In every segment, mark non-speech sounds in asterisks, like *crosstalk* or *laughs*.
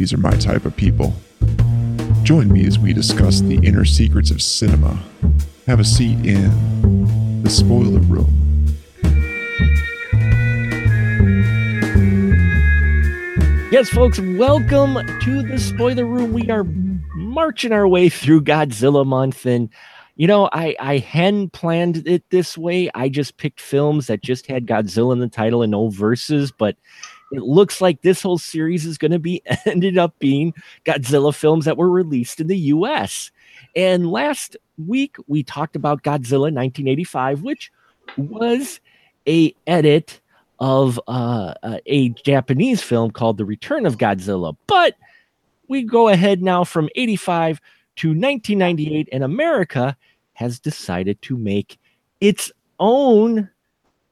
these are my type of people. Join me as we discuss the inner secrets of cinema. Have a seat in the spoiler room. Yes, folks, welcome to the spoiler room. We are marching our way through Godzilla month, and you know, I I hadn't planned it this way. I just picked films that just had Godzilla in the title and no verses, but it looks like this whole series is going to be *laughs* ended up being Godzilla films that were released in the US. And last week we talked about Godzilla 1985, which was a edit of uh, a Japanese film called The Return of Godzilla. But we go ahead now from 85 to 1998, and America has decided to make its own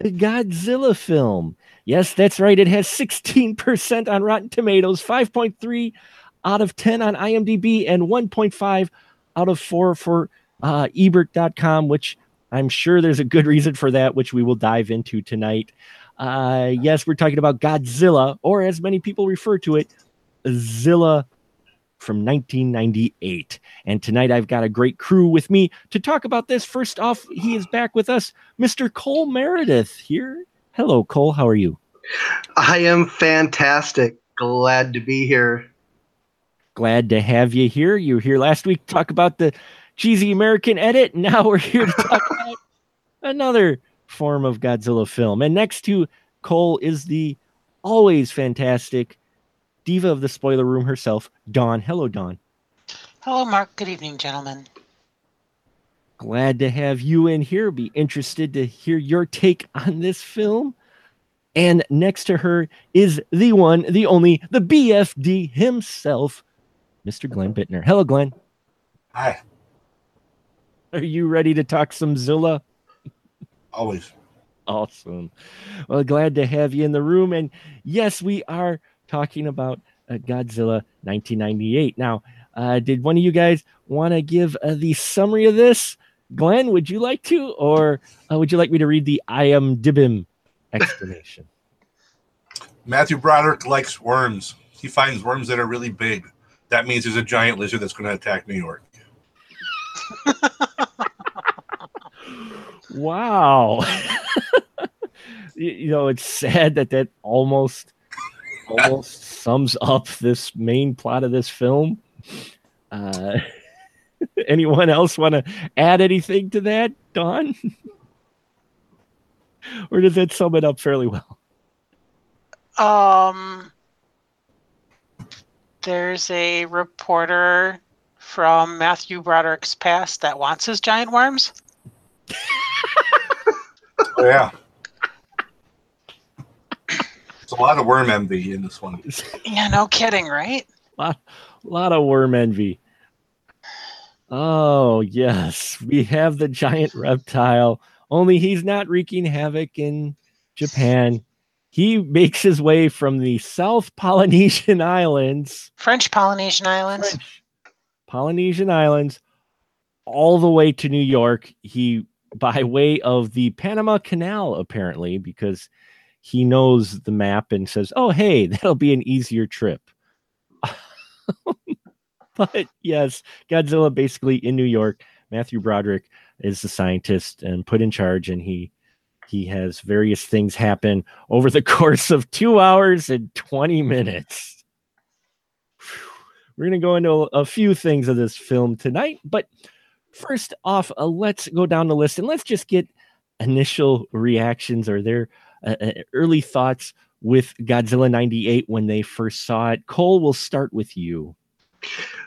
Godzilla film. Yes, that's right. It has 16% on Rotten Tomatoes, 5.3 out of 10 on IMDb, and 1.5 out of 4 for uh, Ebert.com, which I'm sure there's a good reason for that, which we will dive into tonight. Uh, yes, we're talking about Godzilla, or as many people refer to it, Zilla from 1998. And tonight I've got a great crew with me to talk about this. First off, he is back with us, Mr. Cole Meredith here. Hello, Cole. How are you? I am fantastic. Glad to be here. Glad to have you here. You were here last week to talk about the cheesy American edit. *laughs* Now we're here to talk *laughs* about another form of Godzilla film. And next to Cole is the always fantastic diva of the spoiler room herself, Dawn. Hello, Dawn. Hello, Mark. Good evening, gentlemen. Glad to have you in here. Be interested to hear your take on this film. And next to her is the one, the only, the BFD himself, Mr. Glenn Bittner. Hello, Glenn. Hi. Are you ready to talk some Zilla? Always. Awesome. Well, glad to have you in the room. And yes, we are talking about uh, Godzilla 1998. Now, uh, did one of you guys want to give uh, the summary of this? Glenn, would you like to, or uh, would you like me to read the I am Dibim explanation? *laughs* Matthew Broderick likes worms. He finds worms that are really big. That means there's a giant lizard that's going to attack New York. *laughs* wow. *laughs* you, you know, it's sad that that almost almost sums up this main plot of this film. Uh, *laughs* anyone else want to add anything to that, Don? *laughs* or does that sum it up fairly well? Um, there's a reporter from Matthew Broderick's past that wants his giant worms. oh, *laughs* yeah. There's a lot of worm envy in this one. Yeah, no kidding, right? A lot, lot of worm envy. Oh, yes. We have the giant reptile, only he's not wreaking havoc in Japan. He makes his way from the South Polynesian Islands, French Polynesian Islands, French Polynesian Islands, all the way to New York. He, by way of the Panama Canal, apparently, because he knows the map and says, "Oh, hey, *laughs* that'll be an easier trip." *laughs* but yes, Godzilla basically in New York. Matthew Broderick is the scientist and put in charge, and he he has various things happen over the *laughs* course of two hours and 20 minutes. We're going to go into a, few things of this film tonight, but first off, uh, let's go down the list and let's just get initial reactions or their uh, uh, early thoughts with Godzilla 98 when they first saw it. Cole, we'll start with you.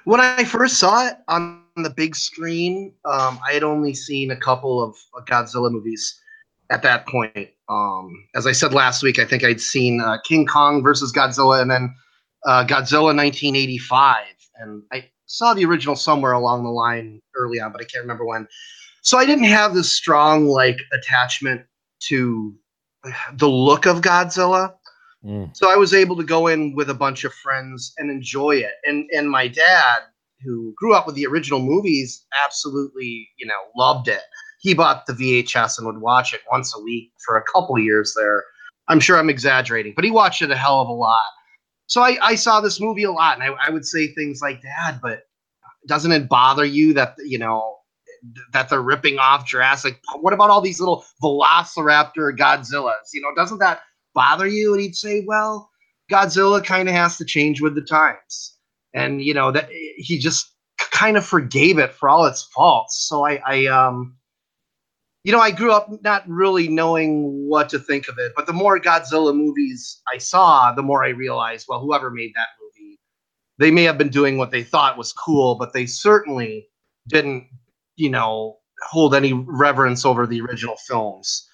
When I first saw it on the big screen, um, I had only seen a couple of Godzilla movies at that point. Um, as I said last week, I think I'd seen uh, King Kong versus Godzilla and then uh, Godzilla 1985. and I saw the original somewhere along the line early on, but I can't remember when. So I didn't have this strong like attachment to the look of Godzilla. Mm. So I was able to go in with a bunch of friends and enjoy it. And and my dad, who grew up with the original movies, absolutely, you know, loved it. He bought the VHS and would watch it once a week for a couple years there. I'm sure I'm exaggerating, but he watched it a hell of a lot. So I, I saw this movie a lot, and I, I would say things like, "Dad, but doesn't it bother you that you know that they're ripping off Jurassic? What about all these little Velociraptor Godzillas? You know, doesn't that bother you?" And he'd say, "Well, Godzilla kind of has to change with the times." and you know that he just kind of forgave it for all its faults. So I, I um, you know, I grew up not really knowing what to think of it, but the more Godzilla movies I saw, the more I realized, well, whoever made that movie, they may have been doing what they thought was cool, but they certainly didn't, you know, hold any reverence over the original films.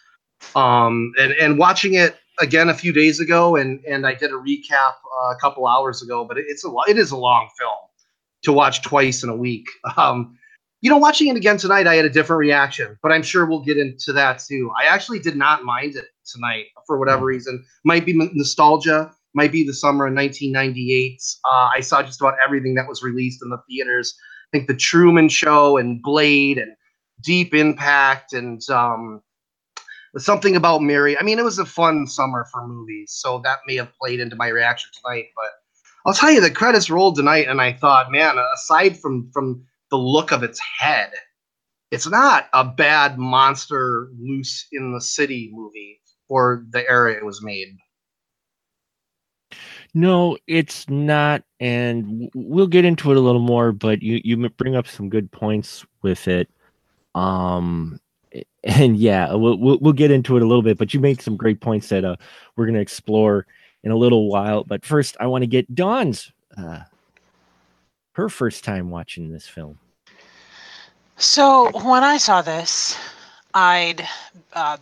Um, and and watching it again a few days ago, and and I did a recap uh, a couple hours ago. But it's a it is a long film to watch twice in a week. Um, you know, watching it again tonight, I had a different reaction, but I'm sure we'll get into that too. I actually did not mind it tonight for whatever reason. Might be nostalgia, might be the summer of 1998. Uh, I saw just about everything that was released in the theaters. I think the Truman Show and Blade and Deep Impact and um, something about Mary. I mean, it was a fun summer for movies, so that may have played into my reaction tonight. But I'll tell you, the credits rolled tonight, and I thought, man, aside from from the look of its head, it's not a bad monster loose in the city movie for the era it was made. No, it's not, and we'll get into it a little more. But you you bring up some good points with it, um, *laughs* and yeah, we'll we'll, we'll get into it a little bit. But you made some great points that uh we're gonna explore in a little while. But first, I want to get Dawn's uh her first time watching this film. So when I saw this, I'd uh,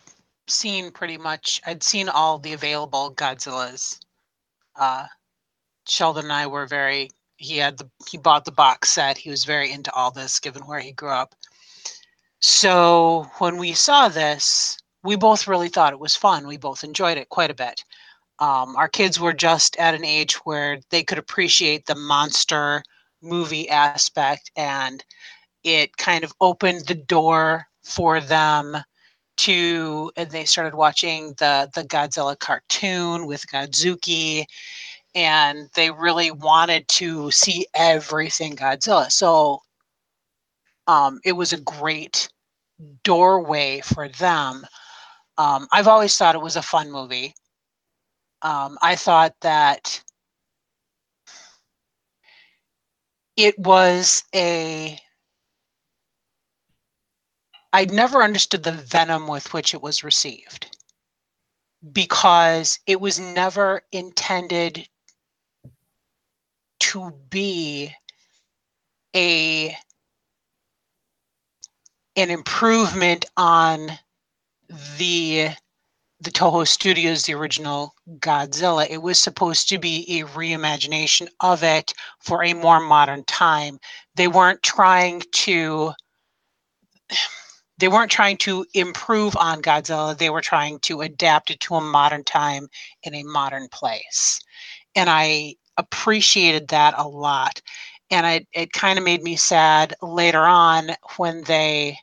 seen pretty much. I'd seen all the available Godzillas. Uh, Sheldon and I were very. He had the. He bought the box set. He was very into all this, given where he grew up. So when we saw this, we both really thought it was fun. We both enjoyed it quite a bit. Um, our kids were just at an age where they could appreciate the monster movie aspect and it kind of opened the door for them to and they started watching the the Godzilla cartoon with Godzooky and they really wanted to see everything Godzilla. So um, it was a great doorway for them. Um, I've always thought it was a fun movie. Um, I thought that it was a I'd never understood the venom with which it was received because it was never intended to be a an improvement on the the Toho Studios, the original Godzilla. It was supposed to be a reimagination of it for a more modern time. They weren't trying to they weren't trying to improve on Godzilla. They were trying to adapt it to a modern time in a modern place. And I appreciated that a lot. And I, it kind of made me sad later on when they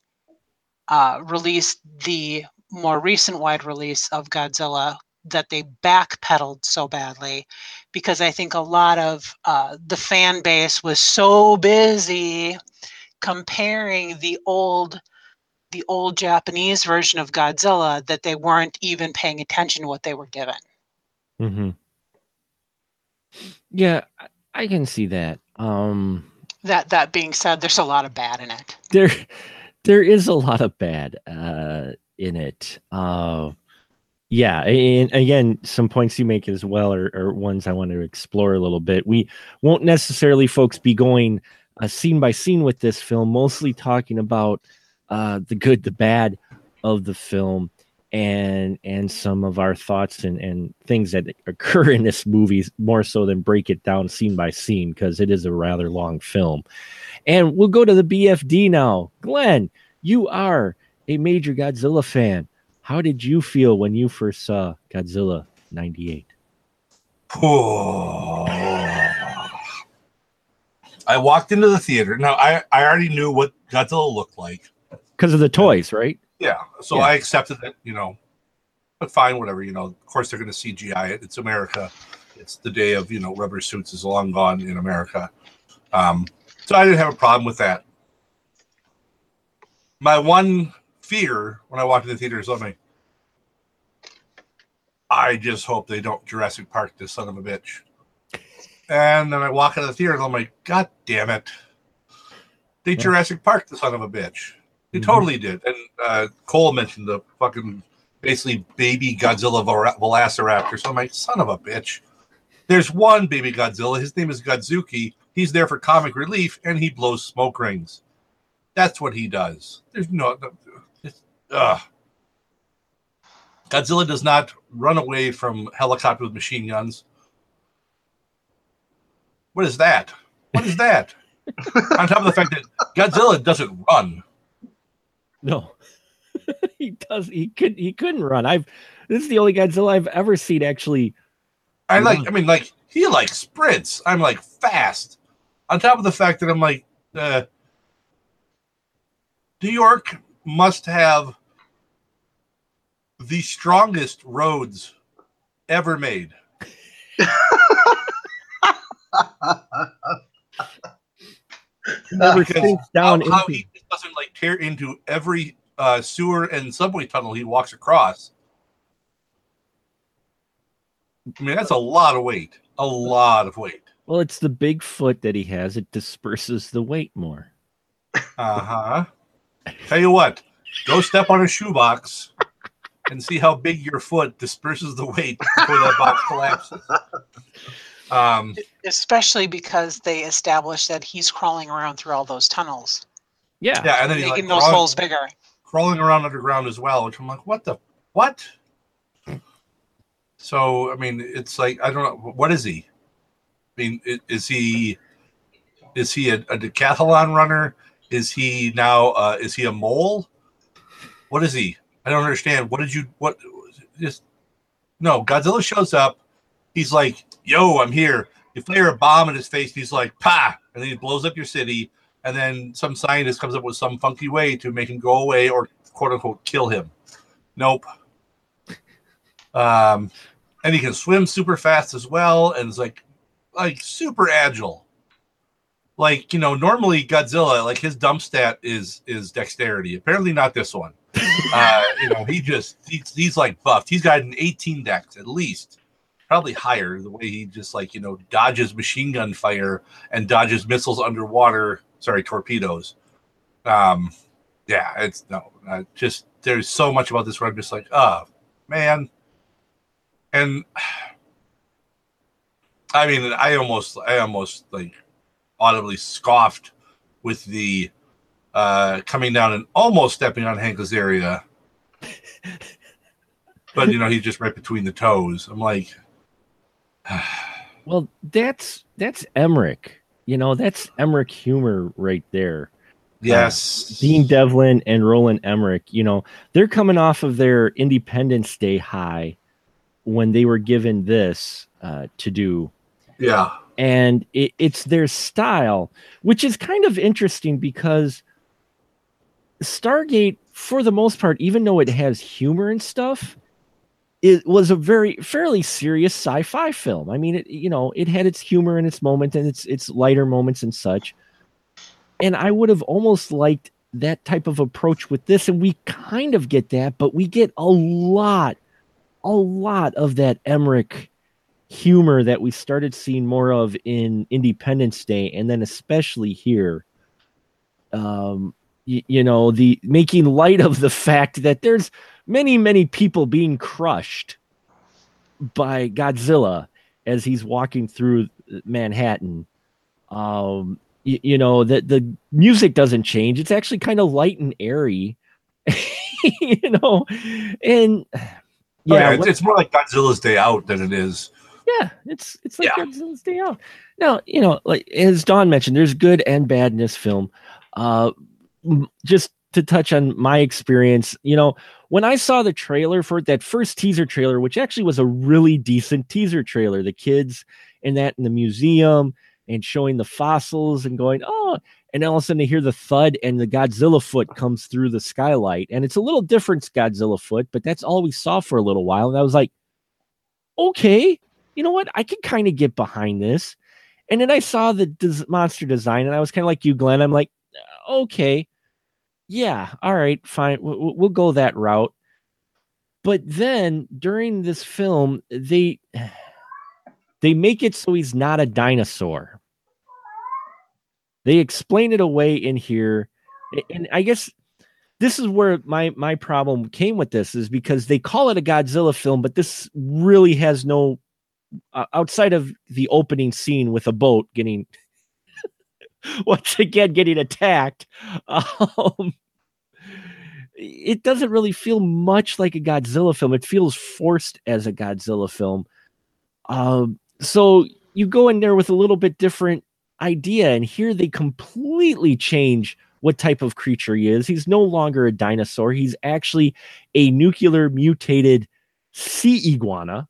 uh, released the more recent wide release of Godzilla that they backpedaled so badly because I think a lot of uh, the fan base was so busy comparing the old the old Japanese version of Godzilla that they weren't even paying attention to what they were given. Mm-hmm. Yeah, I- I can see that. Um, That that being said, there's a lot of bad in it. there there is a lot of bad uh in it uh yeah and again some points you make as well are, are ones i want to explore a little bit. We won't necessarily folks be going uh, scene by scene with this film mostly talking about uh the good the bad of the film and and some of our thoughts and and things that occur in this movie more so than break it down scene by scene because it is a rather long film. And we'll go to the BFD now. Glenn, you are a major Godzilla fan. How did you feel when you first saw Godzilla 98? Oh. I walked into the theater. Now I, I already knew what Godzilla looked like. Because of the toys, right? Yeah. So Yeah. I accepted it, you know. But fine, whatever, you know. Of course they're gonna CGI it. It's America. It's the day of, you know, rubber suits is long gone in America. Um, so I didn't have a problem with that. My one fear when I walked in the theater is something. I just hope they don't Jurassic Park this son of a bitch. And then I walk out of the theater and I'm like, God damn it. They Yeah. Jurassic Park the son of a bitch. They Mhm. totally did. And uh, Cole mentioned the fucking basically baby Godzilla Vel- Velociraptor. So I'm like, son of a bitch. There's one baby Godzilla. His name is Godzooky. He's there for comic relief and he blows smoke rings. That's what he does. There's no. ugh. Godzilla does not run away from helicopter with machine guns. What is that? What is that? *laughs* On top of the fact that Godzilla doesn't run. No. *laughs* he does he could he couldn't run. I've this is the only Godzilla I've ever seen actually I like. I mean, like he like sprints. I'm like fast. On top of the fact that I'm like, uh, New York must have the strongest roads ever made. *laughs* never sinks How, down how into he doesn't like tear into every uh, sewer and subway tunnel he walks across. I mean, that's a lot of weight. A lot of weight. well it's the big foot that he has. It disperses the weight more. Uh huh. Tell you what, go step on a shoebox and see how big your foot disperses the weight before that box *laughs* collapses. Um, Especially because they established that he's crawling around through all those tunnels, Yeah. yeah, and then he's making like those crawling, holes bigger. crawling around underground as well, which I'm like, what the what? So I mean, it's like I don't know what is he? I mean, is he is he a, a decathlon runner? Is he now? Uh, is he a mole? What is he? I don't understand. What did you? What? Just no. Godzilla shows up. He's like, "Yo, I'm here." You fire a bomb in his face. He's like, "Pa!" and then he blows up your city. And then some scientist comes up with some funky way to make him go away or quote unquote kill him. Nope. *laughs* Um, and he can swim super fast as well, and is like like super agile. Like you know, normally Godzilla, like his dump stat is is dexterity. Apparently not this one. *laughs* Uh, you know, he just he's, he's like buffed. He's got an 18 dex at least, probably higher. The way he just like you know dodges machine gun fire and dodges missiles underwater. Sorry, torpedoes. Um, yeah, it's no, uh, just there's so much about this where I'm just like, oh man, and *sighs* I mean, I almost, I almost like audibly scoffed with the uh coming down and almost stepping on Hank Azaria. *laughs* but you know, he's just right between the toes. I'm like, *sighs* Well, that's that's Emmerich. You know, that's Emmerich humor right there. yes, Dean Devlin and Roland Emmerich, you know, they're coming off of their Independence Day high when they were given this uh, to do. yeah, And it, it's their style, which is kind of interesting because Stargate, for the most part, even though it has humor and stuff, it was a very fairly serious sci-fi film. I mean, it you know, it had its humor in its moment and its its lighter moments and such. And I would have almost liked that type of approach with this, and we kind of get that, but we get a lot, a lot of that Emmerich humor that we started seeing more of in Independence Day, and then especially here. Um, you know, the making light of the fact that there's many, many people being crushed by Godzilla as he's walking through Manhattan. Um, y- you know, that the music doesn't change. It's actually kind of light and airy. *laughs* you know, and Oh, yeah, yeah, it's, it's more like Godzilla's Day Out than it is. yeah, it's it's like Yeah. Godzilla's Day Out. Now, you know, like as Don mentioned, there's good and bad in this film. Uh, just to touch on my experience, you know, when I saw the trailer for that first teaser trailer, which actually was a really decent teaser trailer, the kids and that in the museum and showing the fossils and going, oh, and all of a sudden they hear the thud and the Godzilla foot comes through the skylight. And it's a little different Godzilla foot, but that's all we saw for a little while. And I was like, okay, you know what? I can kind of get behind this. And then I saw the des- monster design and I was kind of like you, Glenn. I'm like, okay, yeah, all right, fine. We'll, we'll go that route. But then during this film, they *sighs* they make it so he's not a dinosaur. They explain it away in here, and I guess this is where my my problem came with this is because they call it a Godzilla film, but this really has no uh, outside of the opening scene with a boat getting *laughs* once again getting attacked. *laughs* Um, it doesn't really feel much like a Godzilla film. It feels forced as a Godzilla film. Um, so you go in there with a little bit different idea, and here they completely change what type of creature he is. He's no longer a dinosaur. He's actually a nuclear mutated sea iguana,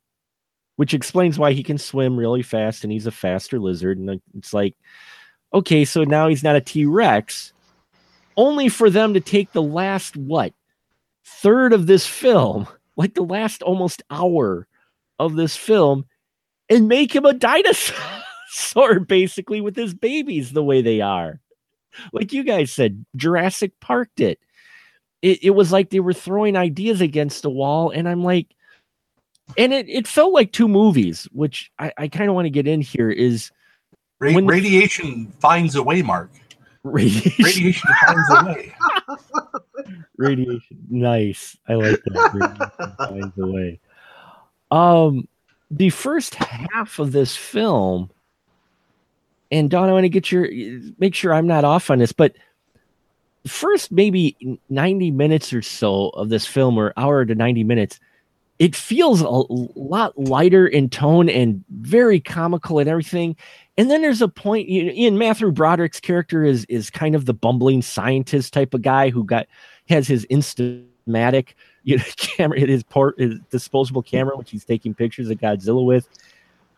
which explains why he can swim really fast and he's a faster lizard. And it's like, okay, so now he's not a T Rex, only for them to take the last, what, third of this film, *laughs* like the last almost hour of this film, and make him a dinosaur, *laughs* basically, with his babies the way they are. Like you guys said, Jurassic Parked it. It, it was like they were throwing ideas against the wall, and I'm like, and it, it felt like two movies, which I, I kind of want to get in here is Ra- When the- radiation finds a way, Mark. Radiation. Radiation finds a way. *laughs* radiation. Nice. I like that. Radiation finds a way. Um, the first half of this film, and Don, I want to get your make sure I'm not off on this, but first maybe 90 minutes or so of this film, or hour to 90 minutes, it feels a lot lighter in tone and very comical and everything. And then there's a point you Ian Matthew Broderick's character is is kind of the bumbling scientist type of guy who got has his instamatic you know *laughs* camera his port his disposable camera which he's taking pictures of Godzilla with.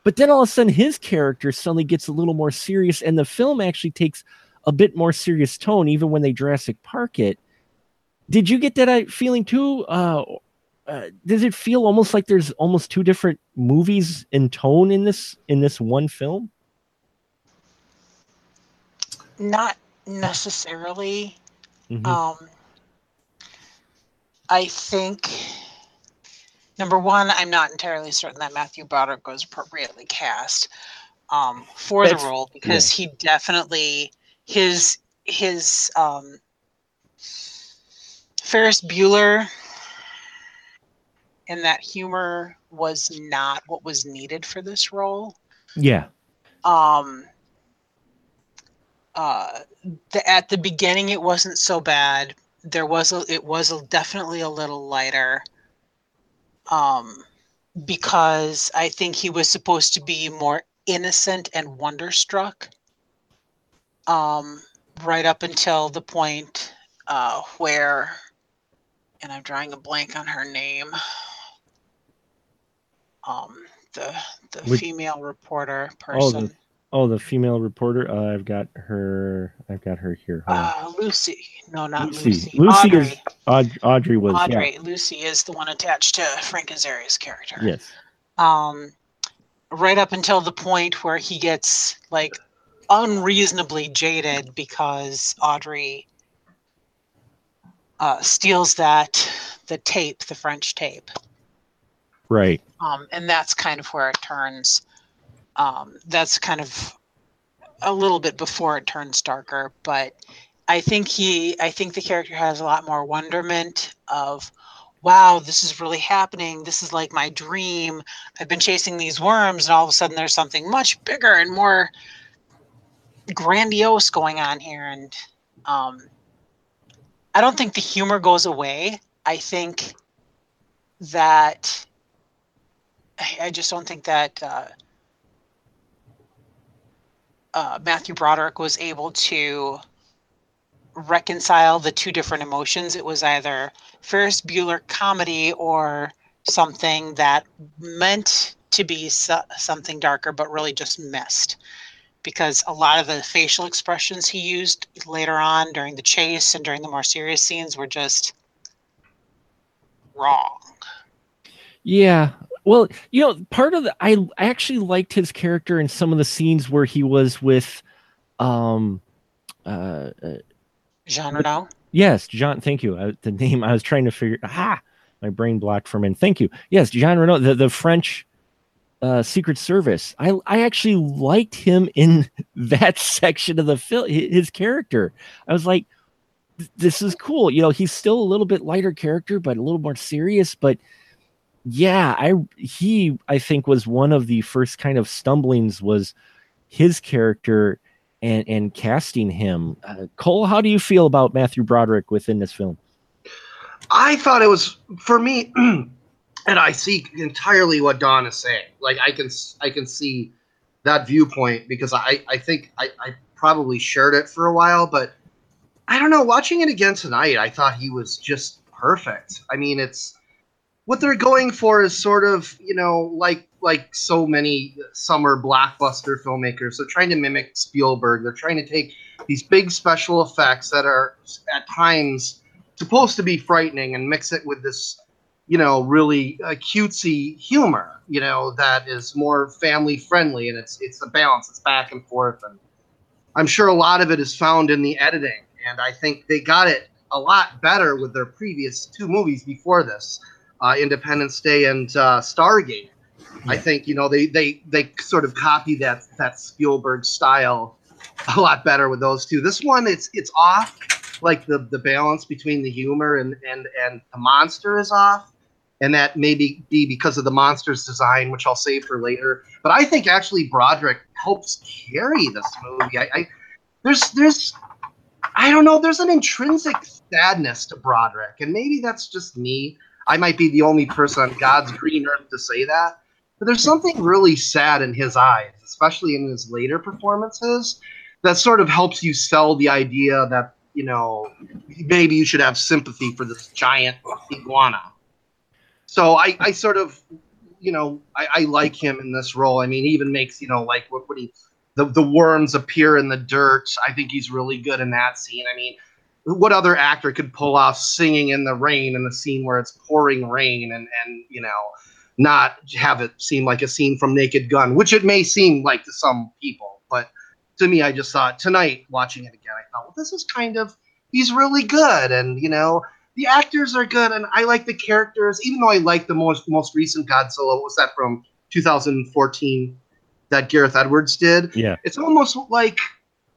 But then all of a sudden his character suddenly gets a little more serious and the film actually takes a bit more serious tone even when they Jurassic Park it. Did you get that uh, feeling too? Uh, uh, does it feel almost like there's almost two different movies in tone in this in this one film? Not necessarily. Mhm. Um, I think number one, I'm not entirely certain that Matthew Broderick was appropriately cast um, for That's- the role because he definitely his his um, Ferris Bueller and that humor was not what was needed for this role. Yeah. um uh the, at the beginning it wasn't so bad. There was a it was a, definitely a little lighter um because i think he was supposed to be more innocent and wonderstruck um right up until the point uh where and i'm drawing a blank on her name um the the Which- female reporter Oh, the- person Oh, the female reporter. Uh, I've got her. I've got her here. Uh, Lucy. No, not Lucy. Lucy. Lucy Audrey. is- Aud- Audrey was. yeah. Audrey. Lucy is the one attached to Frank Azaria's character. Yes. Um, right up until the point where he gets like unreasonably jaded because Audrey uh, steals that the tape, the French tape. Right. um, and that's kind of where it turns. Um, that's kind of a little bit before it turns darker, but I think he, I think the character has a lot more wonderment of, wow, this is really happening. This is like my dream. I've been chasing these worms, and all of a sudden there's something much bigger and more grandiose going on here. And um, I don't think the humor goes away I think that I just don't think that uh, uh, Matthew Broderick was able to reconcile the two different emotions. It was either Ferris Bueller comedy or something that meant to be so- something darker, but really just missed. Because a lot of the facial expressions he used later on during the chase and during the more serious scenes were just wrong. Yeah. Well, you know, part of the I, I actually liked his character in some of the scenes where he was with um uh, uh Jean Reno. Yes, John. Thank you. Uh, the name I was trying to figure. Ah, my brain blocked for a minute. Thank you. Yes, Jean Reno, the the French uh, Secret Service. I I actually liked him in *laughs* that section of the film. His character. I was like, this is cool. You know, he's still a little bit lighter character, but a little more serious. But yeah, I he I think was one of the first kind of stumblings was his character and and casting him. Uh, Cole, how do you feel about Matthew Broderick within this film? I thought it was for me, *clears throat* and I see entirely what Don is saying. Like I can I can see that viewpoint because I I think I, I probably shared it for a while, but I don't know. Watching it again tonight, I thought he was just perfect. I mean, it's what they're going for is sort of you know like like so many summer blockbuster filmmakers they're trying to mimic spielberg. They're trying to take these big special effects that are at times supposed to be frightening and mix it with this you know really uh, cutesy humor you know that is more family friendly and it's it's a balance it's back and forth. And i'm sure a lot of it is found in the editing and i think they got it a lot better with their previous two movies before this uh, Independence Day and uh, Stargate. Yeah. I think you know they they they sort of copy that that Spielberg style a lot better with those two. This one it's it's off, like the the balance between the humor and and and the monster is off, and that may be, be because of the monster's design, which I'll save for later. But I think actually Broderick helps carry this movie. I, I there's there's I don't know. There's an intrinsic sadness to Broderick, and maybe that's just me. I might be the only person on God's green earth to say that. But there's something really sad in his eyes, especially in his later performances, that sort of helps you sell the idea that, you know, maybe you should have sympathy for this giant iguana. So I, I sort of, you know, I, I like him in this role. I mean, he even makes, you know, like what, what he, the, the worms appear in the dirt. I think he's really good in that scene. I mean, what other actor could pull off singing in the rain in a scene where it's pouring rain and and you know not have it seem like a scene from Naked Gun, which it may seem like to some people, but to me, I just thought tonight watching it again, I thought, well, this is kind of he's really good, and you know the actors are good, and I like the characters, even though I like the most most recent Godzilla. What was that from 2014 that Gareth Edwards did? Yeah, it's almost like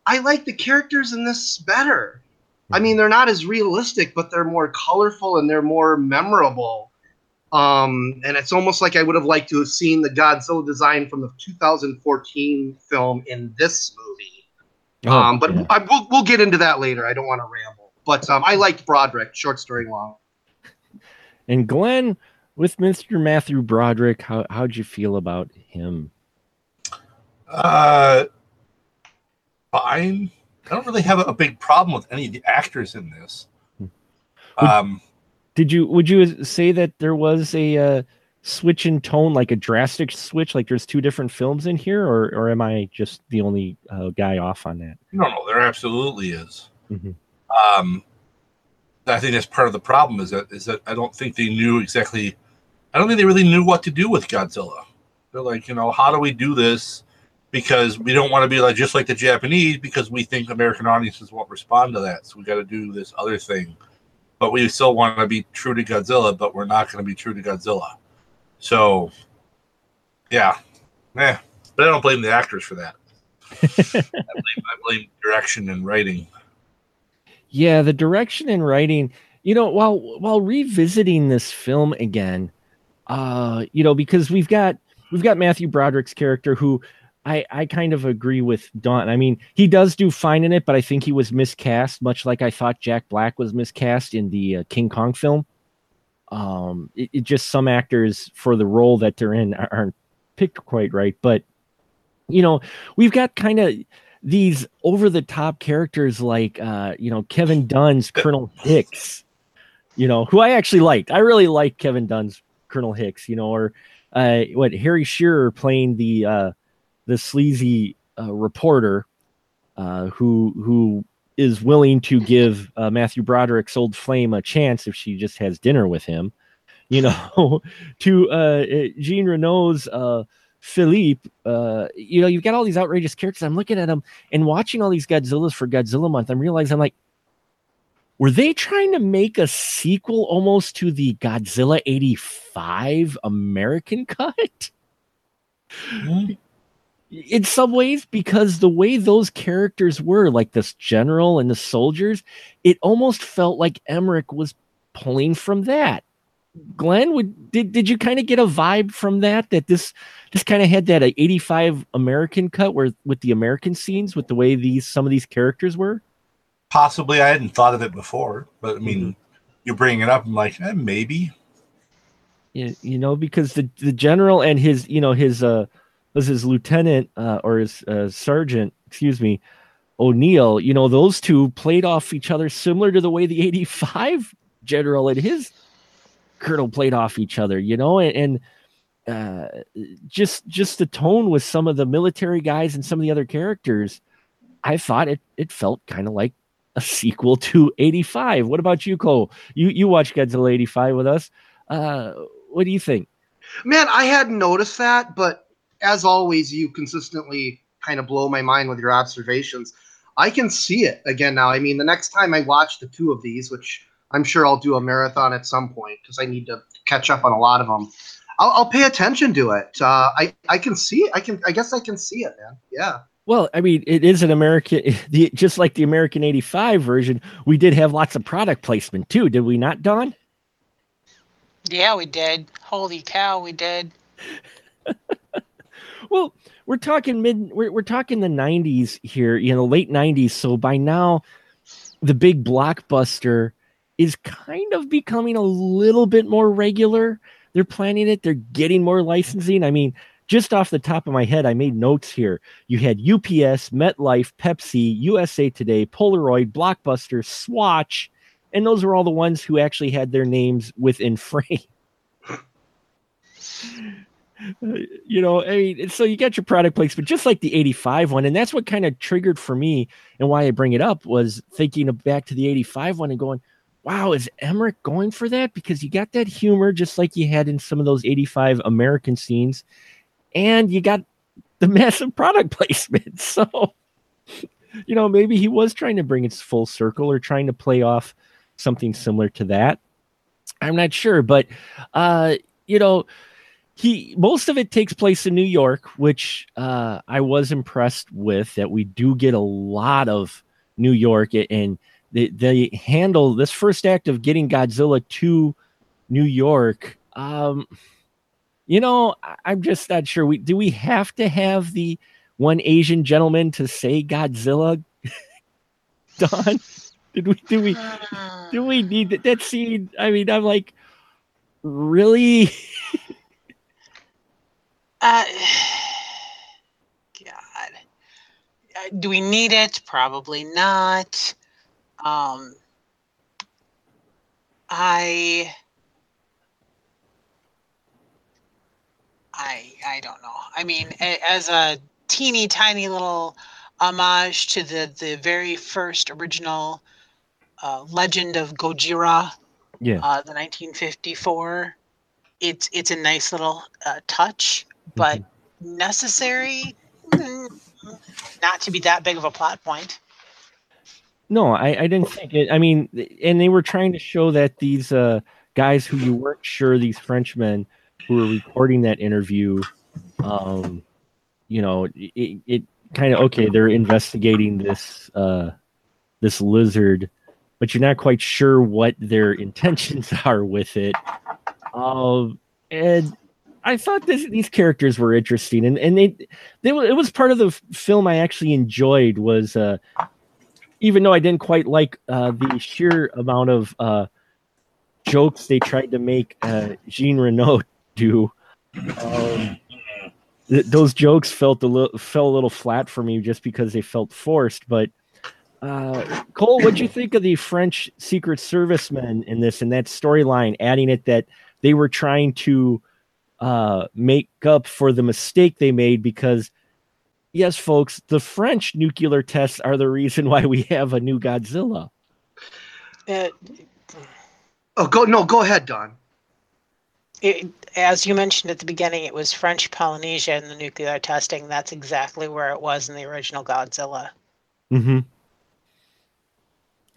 I like the characters in this better I mean, they're not as realistic, but they're more colorful and they're more memorable. Um, and it's almost like I would have liked to have seen the Godzilla design from the 2014 film in this movie. Oh, um, but yeah. I, we'll, we'll get into that later. I don't want to ramble. But um, I liked Broderick, short story long. And Glenn, with Mr. Matthew Broderick, how, how'd you feel about him? Uh, fine. I don't really have a, big problem with any of the actors in this. Would, um, did you? Would you say that there was a uh, switch in tone, like a drastic switch? Like there's two different films in here, or or am I just the only uh, guy off on that? No, no, there absolutely is. Mm-hmm. Um, I think that's part of the problem. Is that is that I don't think they knew exactly. I don't think they really knew what to do with Godzilla. They're like, you know, how do we do this? Because we don't want to be like just like the Japanese because we think American audiences won't respond to that. So we got to do this other thing. But we still want to be true to Godzilla, but we're not going to be true to Godzilla. So, yeah, yeah. But I don't blame the actors for that. *laughs* I, blame, I blame direction and writing. Yeah, the direction and writing. You know, while while revisiting this film again, uh, you know, because we've got we've got Matthew Broderick's character who I, I kind of agree with Don. I mean, he does do fine in it, but I think he was miscast, much like I thought Jack Black was miscast in the uh, King Kong film. Um, it, it just some actors for the role that they're in aren't picked quite right. But you know, we've got kind of these over the top characters like uh, you know Kevin Dunn's Colonel Hicks, you know, who I actually liked. I really liked Kevin Dunn's Colonel Hicks, you know, or uh, what Harry Shearer playing the uh, the sleazy uh, reporter uh, who who is willing to give uh, Matthew Broderick's old flame a chance if she just has dinner with him, you know, *laughs* to uh, Jean Reno's uh, Philippe. Uh, you know, you've got all these outrageous characters. I'm looking at them and watching all these Godzillas for Godzilla month. I'm realizing I'm like, were they trying to make a sequel almost to the Godzilla 85 American *laughs* cut? Mhm. In some ways because the way those characters were like this general and the soldiers it almost felt like emmerich was pulling from that glenn would did, did you kind of get a vibe from that that this this kind of had that uh, 85 american cut where with the american scenes with the way these some of these characters were Possibly, I hadn't thought of it before, but I mean, Mm-hmm. you bring it up, I'm like, eh, maybe. you, you know because the the general and his you know his uh was his lieutenant uh, or his uh, sergeant excuse me o'neal. You know those two played off each other similar to the way the *laughs* 85 general and his colonel played off each other you know and, and uh, just just the tone with some of the military guys and some of the other characters i thought it it felt kind of like a sequel to 85 what about you cole? You you watched godzilla 85 with us. Uh what do you think? Man, I hadn't noticed that, but as always, you consistently kind of blow my mind with your observations. I can see it again now. I mean, the next time I watch the two of these, which I'm sure I'll do a marathon at some point because I need to catch up on a lot of them. I'll, I'll pay attention to it. Uh, I I can see it. I can. I guess I can see it, man. Yeah. Well, I mean, it is an American, *laughs* the, just like the American 85 version, we did have lots of product placement too, did we not, Don? Yeah, we did. Holy cow, we did. *laughs* Well, we're talking mid, we're, we're talking the 90s here, you know, late 90s. So by now, the big blockbuster is kind of becoming a little bit more regular. They're planning it, they're getting more licensing. I mean, just off the top of my head, I made notes here. You had UPS, MetLife, Pepsi, USA Today, Polaroid, Blockbuster, Swatch, and those were all the ones who actually had their names within *laughs* frame. You know, I mean, so you got your product placement, just like the 85 one. And that's what kind of triggered for me and why I bring it up was thinking back to the 85 one and going, wow, is Emmerich going for that? Because you got that humor just like you had in some of those 85 American scenes, and you got the *laughs* massive product placement. *laughs* So, you know, maybe he was trying to bring it full circle or trying to play off something similar to that. I'm not sure, but uh, you know, he most of it takes place in New York, which uh, I was impressed with. That we do get a lot of New York, and they they handle this first act of getting Godzilla to New York. Um, you know, I'm just not sure. We do we have to have the one Asian gentleman to say Godzilla? *laughs* Don, did we do we Hmm. do we need that, that scene? I mean, I'm like, really? *laughs* Uh, *sighs* God. Uh, Do we need it? Probably not. Um, I. I I don't know. I mean, as a teeny tiny little homage to the the very first original uh, Legend of Gojira, Yeah. uh, the 1954. It's it's a nice little uh, touch, but necessary. Mm, Not to be that big of a plot point. No, I, I didn't think it. I mean, and they were trying to show that these uh, guys who you weren't sure, these Frenchmen who were recording that interview, um, you know, it, it kind of okay. They're investigating this uh, this lizard, but you're not quite sure what their *laughs* intentions are with it. Um, and I thought this, these characters were interesting, and and they, they it was part of the f- film I actually enjoyed was. Uh, even though I didn't quite like uh, the sheer amount of uh, jokes they tried to make uh, Jean Reno do. Um, th- those jokes felt a little fell a little flat for me just because they felt forced. But uh, Cole, what do you think of the French Secret Servicemen in this and that storyline? Adding it that they were trying to uh, make up for the mistake they made because yes, folks, the French nuclear tests are the reason why we have a new Godzilla. It, Oh, go no, go ahead, Dawn. it, as you mentioned at the beginning, it was French Polynesia and the nuclear testing. That's exactly where it was in the original Godzilla. Mm-hmm.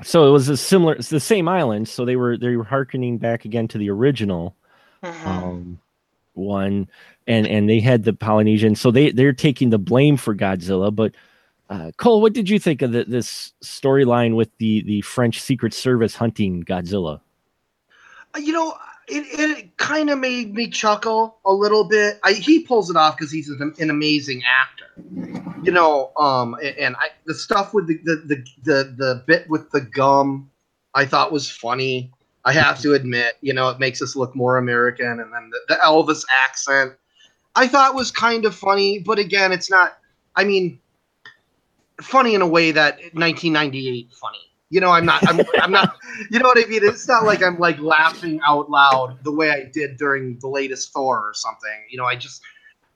So it was a similar, it's the same island. So they were they were harkening back again to the original Mhm. um, one, and and they had the Polynesian. So they they're taking the blame for Godzilla. But uh, Cole, what did you think of the, this storyline with the the French Secret Service hunting Godzilla? Uh, You know, it, it kind of made me chuckle a little bit. I, he pulls it off because he's an, an amazing actor. You know, um, and I, the stuff with the, the the the the bit with the gum, I thought was funny. I have to admit, you know, it makes us look more American, and then the, the Elvis accent, I thought was kind of funny. But again, it's not. I mean, funny in a way that 1998 funny. You know, I'm not. I'm, I'm not. You know what I mean? It's not like I'm like laughing out loud the way I did during the latest Thor or something. You know, I just,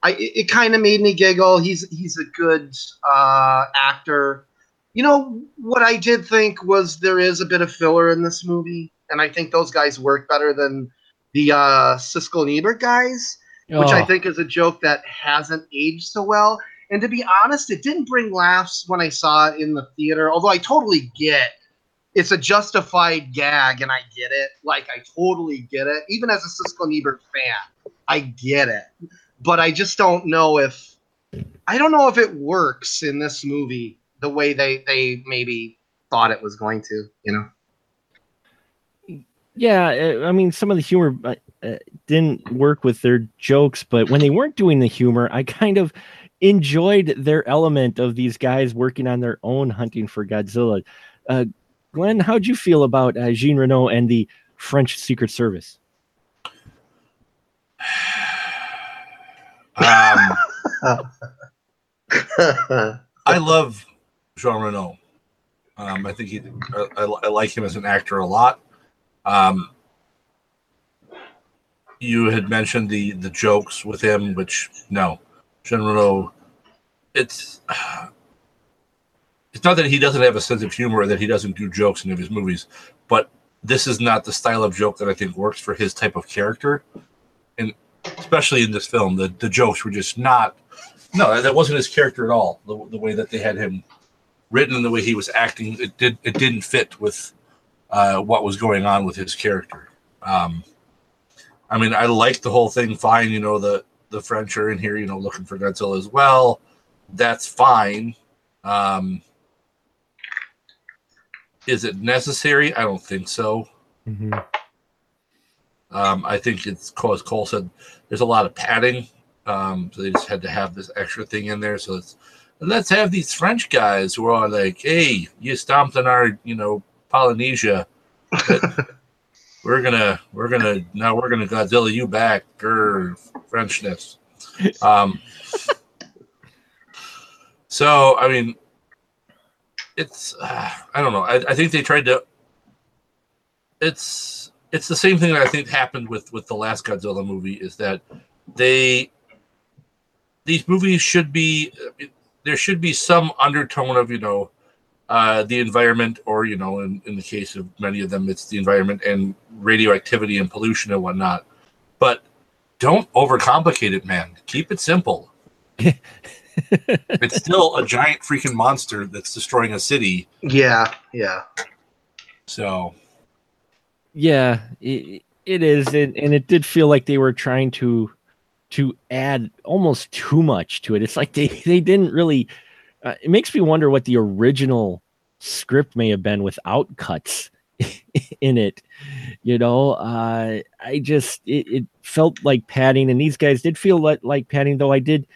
I it, it kind of made me giggle. He's he's a good uh, actor. You know what I did think was there is a bit of filler in this movie, and I think those guys work better than the uh, Siskel and Ebert guys, which I Oh, think is a joke that hasn't aged so well. And to be honest, it didn't bring laughs when I saw it in the theater. Although I totally get it's a justified gag, and I get it. Like I totally get it. Even as a Siskel and Ebert fan, I get it. But I just don't know if I don't know if it works in this movie the way they they maybe thought it was going to. You know. Yeah. uh, I mean, some of the humor uh, uh, didn't work with their jokes, but when they weren't doing the humor, I kind of enjoyed their element of these guys working on their own hunting for Godzilla. Uh, Glenn, how'd you feel about uh, Jean Reno and the French Secret Service? *sighs* Um, *laughs* I love Jean Reno. Um, I think he, I, I, I like him as an actor a lot. Um, you had mentioned the the jokes with him, which no, Reno. It's it's not that he doesn't have a sense of humor or that he doesn't do jokes in his movies, but this is not the style of joke that I think works for his type of character, and especially in this film, the the jokes were just not. No, that wasn't his character at all. The, the way that they had him written and the way he was acting, it did it didn't fit with uh, what was going on with his character. Um, I mean, I like the whole thing. Fine, you know the the French are in here, you know, looking for Godzilla as well. That's fine. Um, is it necessary? I don't think so. Um, I think it's as Cole said. There's a lot of padding, um, so they just had to have this extra thing in there. So it's let's have these French guys who are like, "Hey, you stomped on our, you know, Polynesia. *laughs* we're gonna, we're gonna now we're gonna Godzilla you back, grr, Frenchness." Um, so I mean, it's uh, I don't know. I, I think they tried to. It's it's the same thing that I think happened with with the last Godzilla movie is that they these movies should be there should be some undertone of you know uh, the environment or you know in, in the case of many of them it's the environment and radioactivity and pollution and whatnot but don't overcomplicate it man keep it simple *laughs* it's still a giant freaking monster that's destroying a city Yeah, yeah. so Yeah, it, it is, and, and it did feel like they were trying to to add almost too much to it. It's like they they didn't really. Uh, it makes me wonder what the original script may have been without cuts *laughs* in it. You know, uh, I just it, it felt like padding, and these guys did feel like, like padding, though I did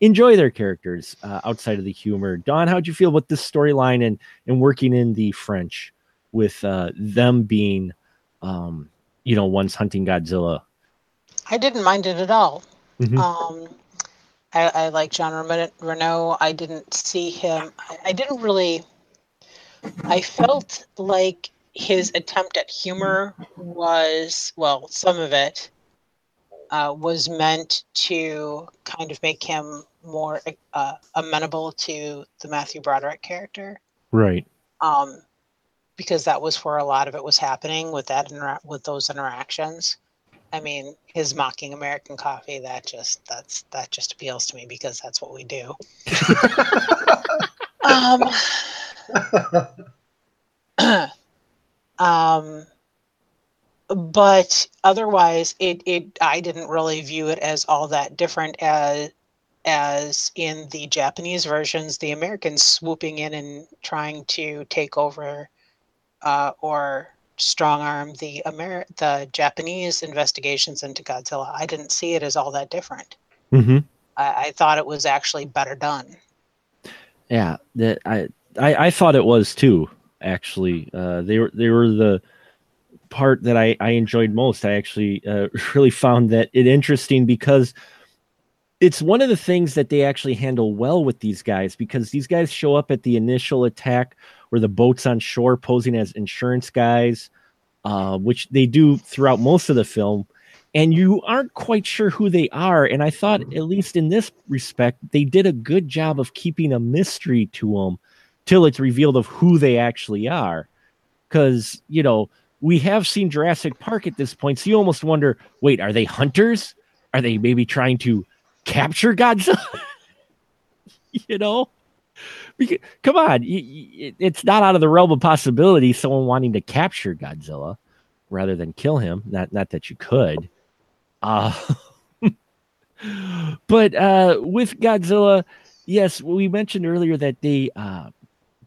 enjoy their characters uh, outside of the humor. Dawn, how'd you feel about this storyline and and working in the French with uh, them being um, you know, ones hunting Godzilla. I didn't mind it at all. Mhm. Um, I, I like John Reno- Renault. I didn't see him. I, I didn't really. I felt like his attempt at humor was well, some of it uh, was meant to kind of make him more uh, amenable to the Matthew Broderick character Right. um, because that was where a lot of it was happening with that intera- with those interactions. I mean, his mocking American coffee that just that's that just appeals to me because that's what we do. *laughs* um, *laughs* um, but otherwise, it it I didn't really view it as all that different as as in the Japanese versions, the Americans swooping in and trying to take over uh, or strong arm the Amer- the Japanese investigations into Godzilla. I didn't see it as all that different. Mm-hmm. I, I thought it was actually better done. Yeah, that I, I I thought it was too. Actually, uh, they were they were the part that I I enjoyed most. I actually uh, *laughs* really found that it interesting because it's one of the things that they actually handle well with these guys because these guys show up at the initial attack where the boats on shore posing as insurance guys, uh, which they do throughout most of the film. And you aren't quite sure who they are. And I thought, at least in this respect, they did a good job of keeping a mystery to them till it's revealed of who they actually are. Because, you know, we have seen Jurassic Park at this point. So you almost wonder wait, are they hunters? Are they maybe trying to capture Godzilla? *laughs* you know? Because, come on, it's not out of the realm of possibility someone wanting to capture Godzilla rather than kill him. Not not that you could. Uh, *laughs* but uh, with Godzilla, yes, we mentioned earlier that they uh,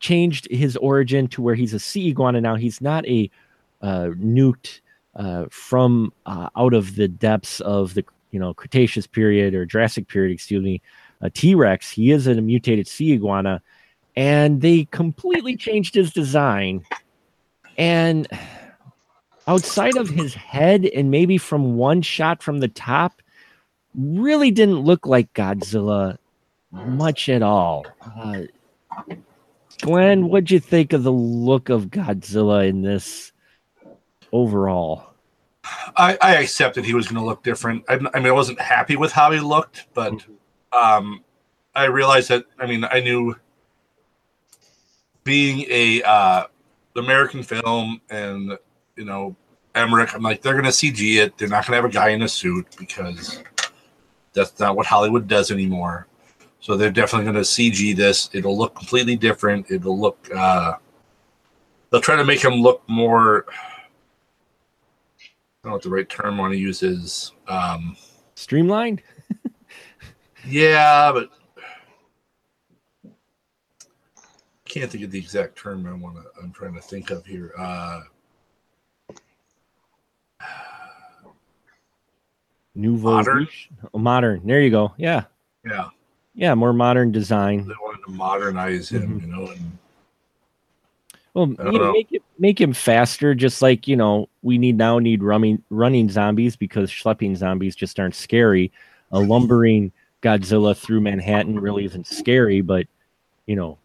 changed his origin to where he's a sea iguana now. He's not a uh, nuked uh, from uh, out of the depths of the you know Cretaceous period or Jurassic period, excuse me, a T Rex. He is a mutated sea iguana, and they completely changed his design. And outside of his head, and maybe from one shot from the top, really didn't look like Godzilla much at all. Uh, Glenn, what'd you think of the look of Godzilla in this overall? I, I accepted he was going to look different. I, I mean, I wasn't happy with how he looked, but um, I realized that. I mean, I knew being a uh, American film and you know Emmerich, I'm like they're going to CG it. They're not going to have a guy in a suit because that's not what Hollywood does anymore. So they're definitely going to CG this. It'll look completely different. It'll look. Uh, they'll try to make him look more. I don't know what the right term I want to use is. Um, Streamlined? *laughs* yeah, but can't think of the exact term I want to. I'm trying to think of here. Uh, Nouveau Modern? Modern. There you go. Yeah. yeah, Yeah, more modern design. they wanted to modernize him, Mhm. you know, and Well, you know, know. make it make him faster, just like you know we need now need running running zombies because schlepping zombies just aren't scary. A *laughs* lumbering Godzilla through Manhattan really isn't scary, but you know,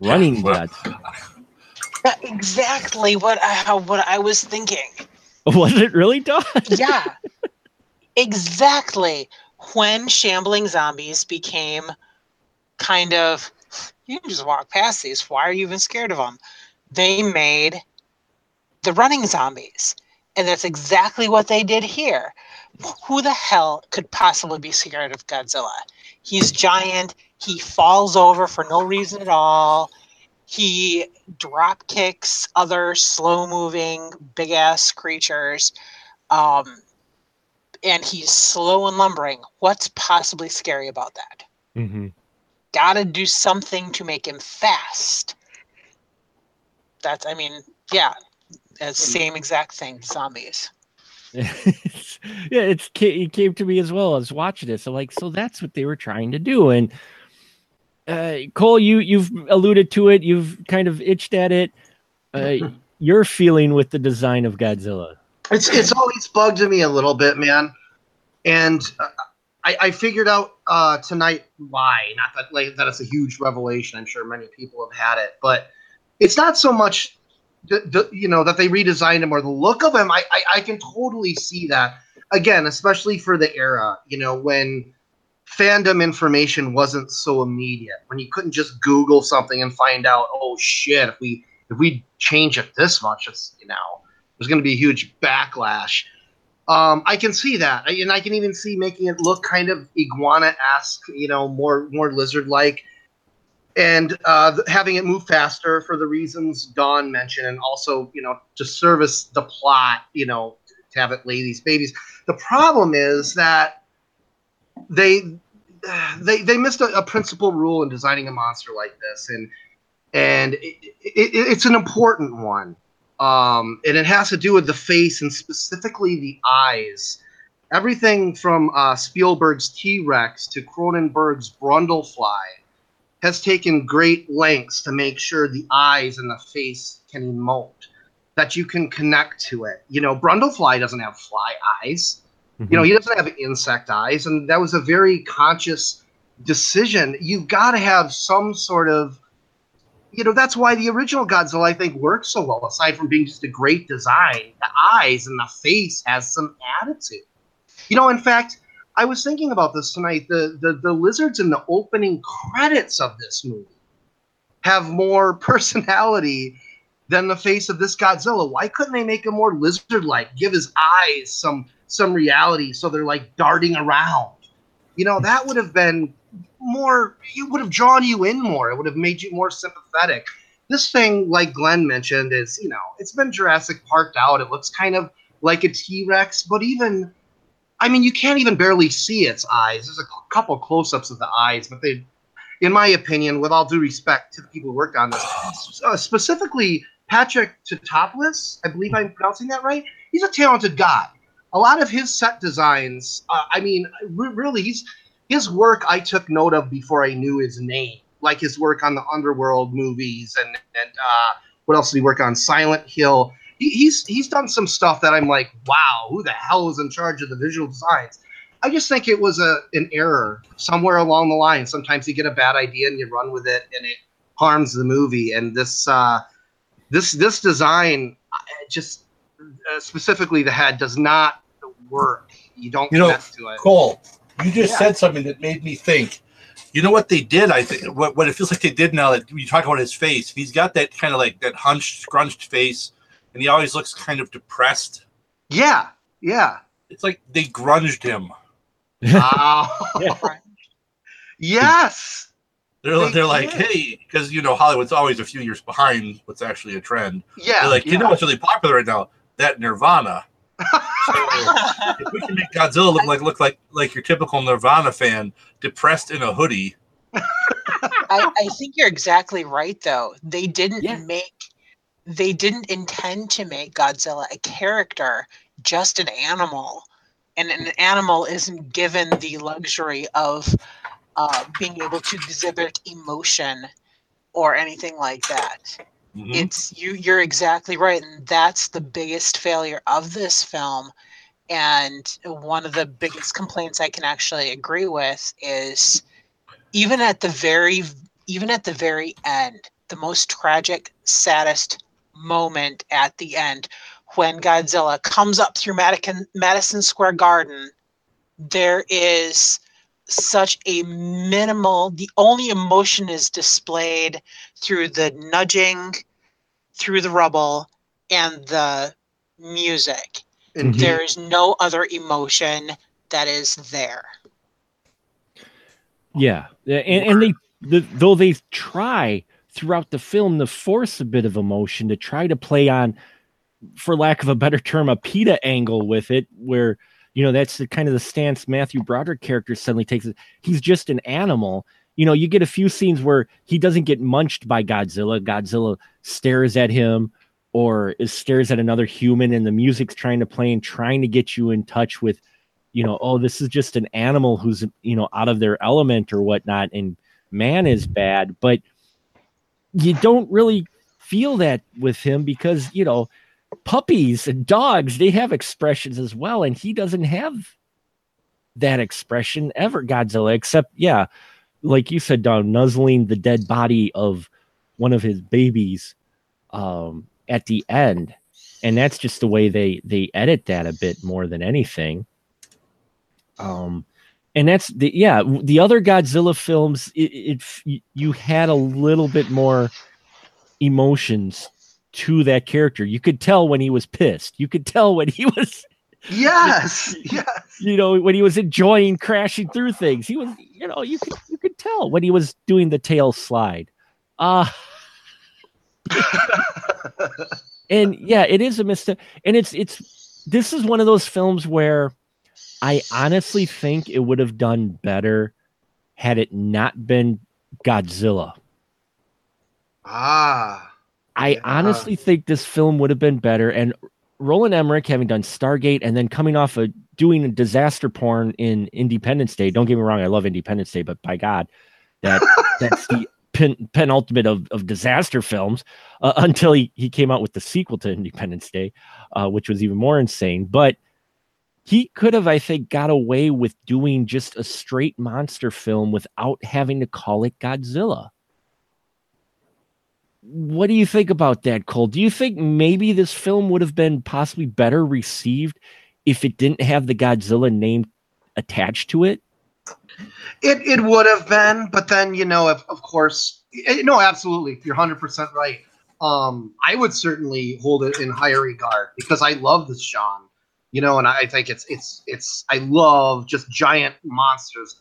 running Well- Godzilla. *laughs* That's exactly what I what I was thinking. *laughs* Was it really done? Yeah, exactly. When shambling zombies became kind of, you can just walk past these. Why are you even scared of them? They made the running zombies, and that's exactly what they did here. Who the hell could possibly be scared of Godzilla? He's giant. He falls over for no reason at all. He drop kicks other slow moving big ass creatures. Um, and he's slow and lumbering. What's possibly scary about that? Mm-hmm. Gotta do something to make him fast. That's, I mean, yeah, it's same exact thing. Zombies. *laughs* yeah, it's it came to me as well as watching this. So like, so that's what they were trying to do. And uh, Cole, you you've alluded to it. You've kind of itched at it. Uh, *laughs* your feeling with the design of Godzilla. It's it's always bugged me a little bit, man. And I, I figured out uh, tonight why. Not that like that it's a huge revelation. I'm sure many people have had it, but it's not so much the, the you know that they redesigned him or the look of him. I, I I can totally see that again, especially for the era. You know when fandom information wasn't so immediate when you couldn't just google something and find out oh shit if we if we change it this much it's you know there's going to be a huge backlash. Um, i can see that and i can even see making it look kind of iguana-esque you know more more lizard-like. And uh, having it move faster for the reasons Dawn mentioned, and also you know to service the plot, you know, to have it lay these babies. The problem is that they they they missed a, a principal rule in designing a monster like this, and and it, it, it's an important one, um, and it has to do with the face and specifically the eyes. Everything from uh, Spielberg's T Rex to Cronenberg's Brundlefly has taken great lengths to make sure the eyes and the face can emote, that you can connect to it. You know, Brundlefly doesn't have fly eyes. You know, he doesn't have insect eyes, and that was a very conscious decision. You've got to have some sort of, you know, that's why the original Godzilla I think works so well. Aside from being just a great design, the eyes and the face has some attitude. You know, in fact, I was thinking about this tonight. The the the lizards in the opening credits of this movie have more *laughs* personality than the face of this Godzilla. Why couldn't they make him more lizard-like? Give his eyes some some reality so they're like darting around. You know, that would have been more it would have drawn you in more. It would have made you more sympathetic. This thing, like Glenn mentioned, is you know, it's been Jurassic Parked out. It looks kind of like a T-Rex, but even I mean, you can't even barely see its eyes. There's a couple close-ups of the eyes, but they in my opinion, with all due respect to the people who worked on this, uh, specifically Patrick Tatopoulos, I believe I'm pronouncing that right. He's a talented guy a lot of his set designs, uh, I mean, really, he's his work I took note of before I knew his name, like his work on the Underworld movies and and uh, what else did he work on? Silent Hill. He, he's he's done some stuff that I'm like, wow, who the hell is in charge of the visual designs? I just think it was a an error somewhere along the line. Sometimes you get a bad idea and you run with it, and it harms the movie. And this uh, this this design, just uh, specifically the head, does not work. You don't You know, connect to it. Cole, you just Yeah. said something that made me think. You know what they did? I think what, what it feels like they did now that you talk about his face. He's got that kind of like that hunched, scrunched face, and he always looks kind of depressed. Yeah, yeah. It's like they grunged him. *laughs* Oh, Yeah. yes. They're, They they're like, hey, because you know Hollywood's always a few years behind what's actually a trend. Yeah. They're like, yeah. you know what's really popular right now? That Nirvana. So if we can make Godzilla look like look like like your typical Nirvana fan, depressed in a hoodie. I, I think you're exactly right though. They didn't Yeah. make they didn't intend to make Godzilla a character, just an animal. And an animal isn't given the luxury of uh, being able to exhibit emotion or anything like that. Mhm. It's you you're exactly right. And that's the biggest failure of this film. And one of the biggest complaints I can actually agree with is even at the very even at the very end, the most tragic, saddest moment at the end, when Godzilla comes up through Madison, Madison Square Garden, there is such a minimal the only emotion is displayed through the nudging through the rubble and the music Indeed. there is no other emotion that is there Yeah, Yeah, and, and they the, though they try throughout the film to force a bit of emotion to try to play on, for lack of a better term, a PETA angle with it, where you know that's the kind of the stance Matthew Broderick character suddenly takes. He's just an animal. You know, you get a few scenes where he doesn't get munched by Godzilla. Godzilla stares at him or stares at another human, and the music's trying to play and trying to get you in touch with you know, oh, this is just an animal who's, you know, out of their element or whatnot, and man is bad. But you don't really feel that with him because, you know, puppies and dogs, they have expressions as well, and he doesn't have that expression ever, Godzilla, except yeah, like you said, Dawn, nuzzling the dead body of one of his babies um, at the end, and that's just the way they they edit that a bit more than anything. Um, and that's the yeah the other Godzilla films. It, it you had a little bit more emotions to that character. You could tell when he was pissed. You could tell when he *laughs* was yes, *laughs* yes. You know, when he was enjoying crashing through things. He was, you know, you could you could tell when he was doing the tail slide. Uh *laughs* and yeah, it is a mistake. And it's it's this is one of those films where I honestly think it would have done better had it not been Godzilla. Ah. I honestly think this film would have been better. And Roland Emmerich, having done Stargate and then coming off of doing a disaster porn in Independence Day. Don't get me wrong, I love Independence Day, but by God, that *laughs* that's the pen, penultimate of, of disaster films uh, until he, he came out with the sequel to Independence Day, uh, which was even more insane. But he could have, I think, got away with doing just a straight monster film without having to call it Godzilla. What do you think about that, Cole? Do you think maybe this film would have been possibly better received if it didn't have the Godzilla name attached to it? It it would have been, but then you know, of, of course, it, no, absolutely, you're hundred percent right. Um, I would certainly hold it in higher regard because I love this Sean you know, and I think it's it's it's I love just giant monsters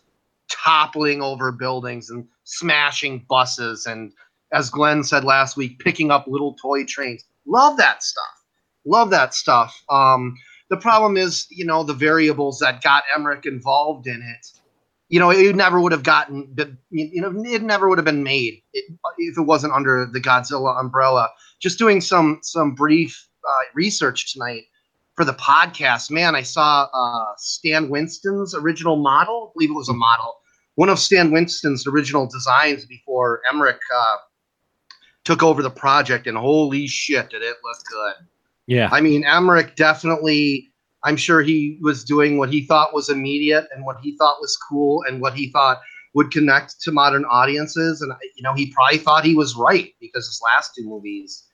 toppling over buildings and smashing buses and as Glenn said last week, picking up little toy trains. Love that stuff. Love that stuff. Um, the problem is, you know, the variables that got Emmerich involved in it. You know, it never would have gotten, you know, it never would have been made if it wasn't under the Godzilla umbrella. Just doing some some brief uh, research tonight for the podcast, man, I saw uh, Stan Winston's original model. I believe it was a model. One of Stan Winston's original designs before Emmerich uh, took over the project, and holy shit, did it look good! Yeah, I mean, Emmerich definitely. I'm sure he was doing what he thought was immediate and what he thought was cool and what he thought would connect to modern audiences. And you know, he probably thought he was right because his last two movies,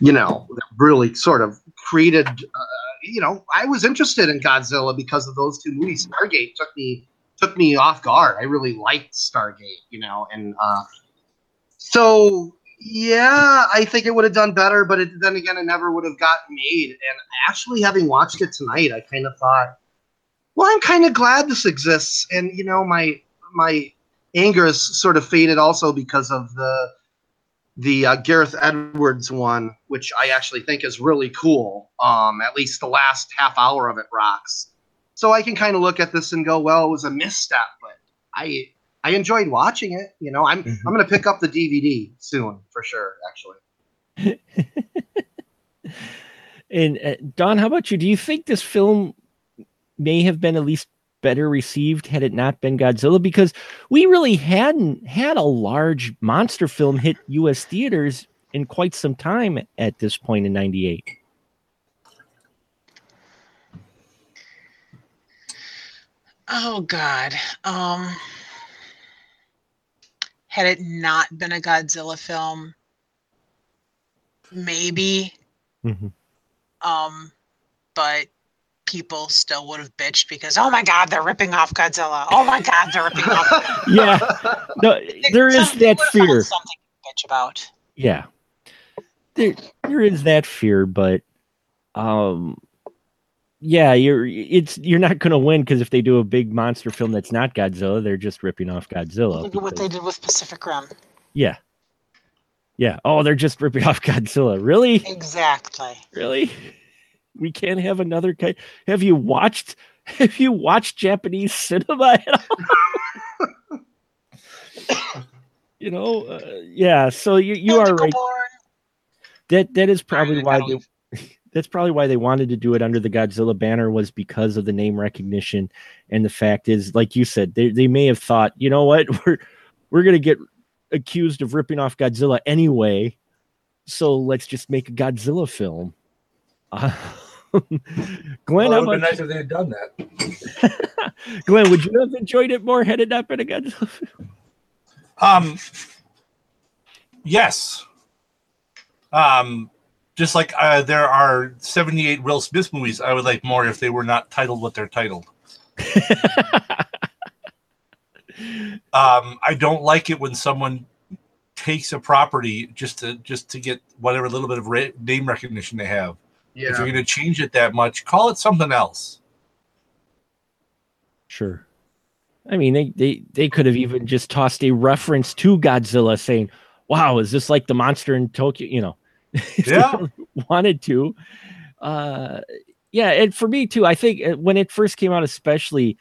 you know, really sort of created uh, you know, I was interested in Godzilla because of those two movies. Stargate took me took me off guard. I really liked Stargate, you know, and uh, so yeah, I think it would have done better, but it, then again, it never would have gotten made. And actually, having watched it tonight, I kind of thought, well, I'm kind of glad this exists, and you know, my my anger has sort of faded also because of the the uh, Gareth Edwards one, which I actually think is really cool. Um, at least the last half hour of it rocks. So I can kind of look at this and go, well, it was a misstep, but I I enjoyed watching it. You know, I'm mm-hmm. I'm gonna pick up the DVD soon for sure. Actually. *laughs* and uh, Dawn, how about you? Do you think this film may have been at least better received had it not been Godzilla because we really hadn't had a large monster film hit US theaters in quite some time at this point in 98. Oh god. Um had it not been a Godzilla film maybe mm-hmm. um but people still would have bitched because oh my god they're ripping off Godzilla. Oh my god they're ripping off. *laughs* yeah, no, there is that fear. Something to bitch about. Yeah, there there is that fear, but um, yeah, you're it's you're not going to win because if they do a big monster film that's not Godzilla, they're just ripping off Godzilla. Look at what they did with Pacific Rim. Yeah. Yeah. Oh, they're just ripping *laughs* off Godzilla. Really? Exactly. Really? we can't have another kind. Have you watched? *laughs* Have you watched Japanese cinema at all? *laughs* you know, uh, yeah. So you you are right. That that is probably why they. That's probably why they wanted to do it under the Godzilla banner was because of the name recognition, and the fact is, like you said, they they may have thought, you know what, *laughs* we're we're gonna get accused of ripping off Godzilla anyway, so let's just make a Godzilla film Uh, *laughs* Glenn, Well, how it would have been about nice if they had done that. *laughs* Glenn? Would you have enjoyed it more had it not been a Godzilla? film? Um, yes. Um, just like uh, there are 78 Will Smith movies, I would like more if they were not titled what they're titled. *laughs* Um, I don't like it when someone takes a property just to just to get whatever little bit of re- name recognition they have. If you're going to change it that much, call it something else. Sure. I mean, they, they, they could have even just tossed a reference to Godzilla saying, wow, is this like the monster in Tokyo? You know, if they Yeah. really wanted to. Uh, yeah. And for me too, I think uh, when it first came out, especially,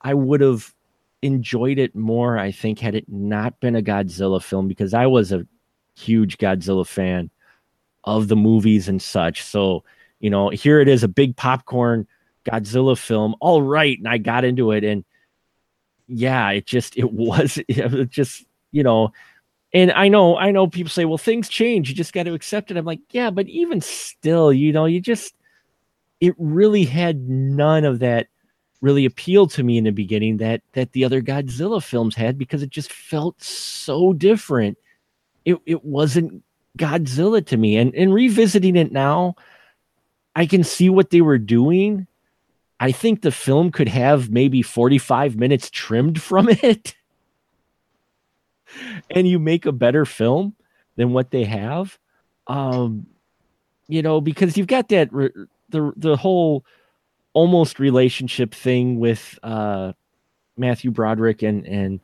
I would have enjoyed it more, I think, had it not been a Godzilla film because I was a huge Godzilla fan of the movies and such. So, you know, here it is a big popcorn Godzilla film. All right. And I got into it. And yeah, it just, it *laughs* was, it was just, you know, and I know, I know people say, well, things change. You just got to accept it. I'm like, yeah, but even still, you know, you just, it really had none of that really appealed to me in the beginning that that the other Godzilla films had because it just felt so different. It it wasn't Godzilla to me. And and revisiting it now, I can see what they were doing. I think the film could have maybe 45 minutes trimmed from *laughs* it. And you make a better film than what they have. Um you know, because you've got that re- the the whole almost relationship thing with uh Matthew Broderick and and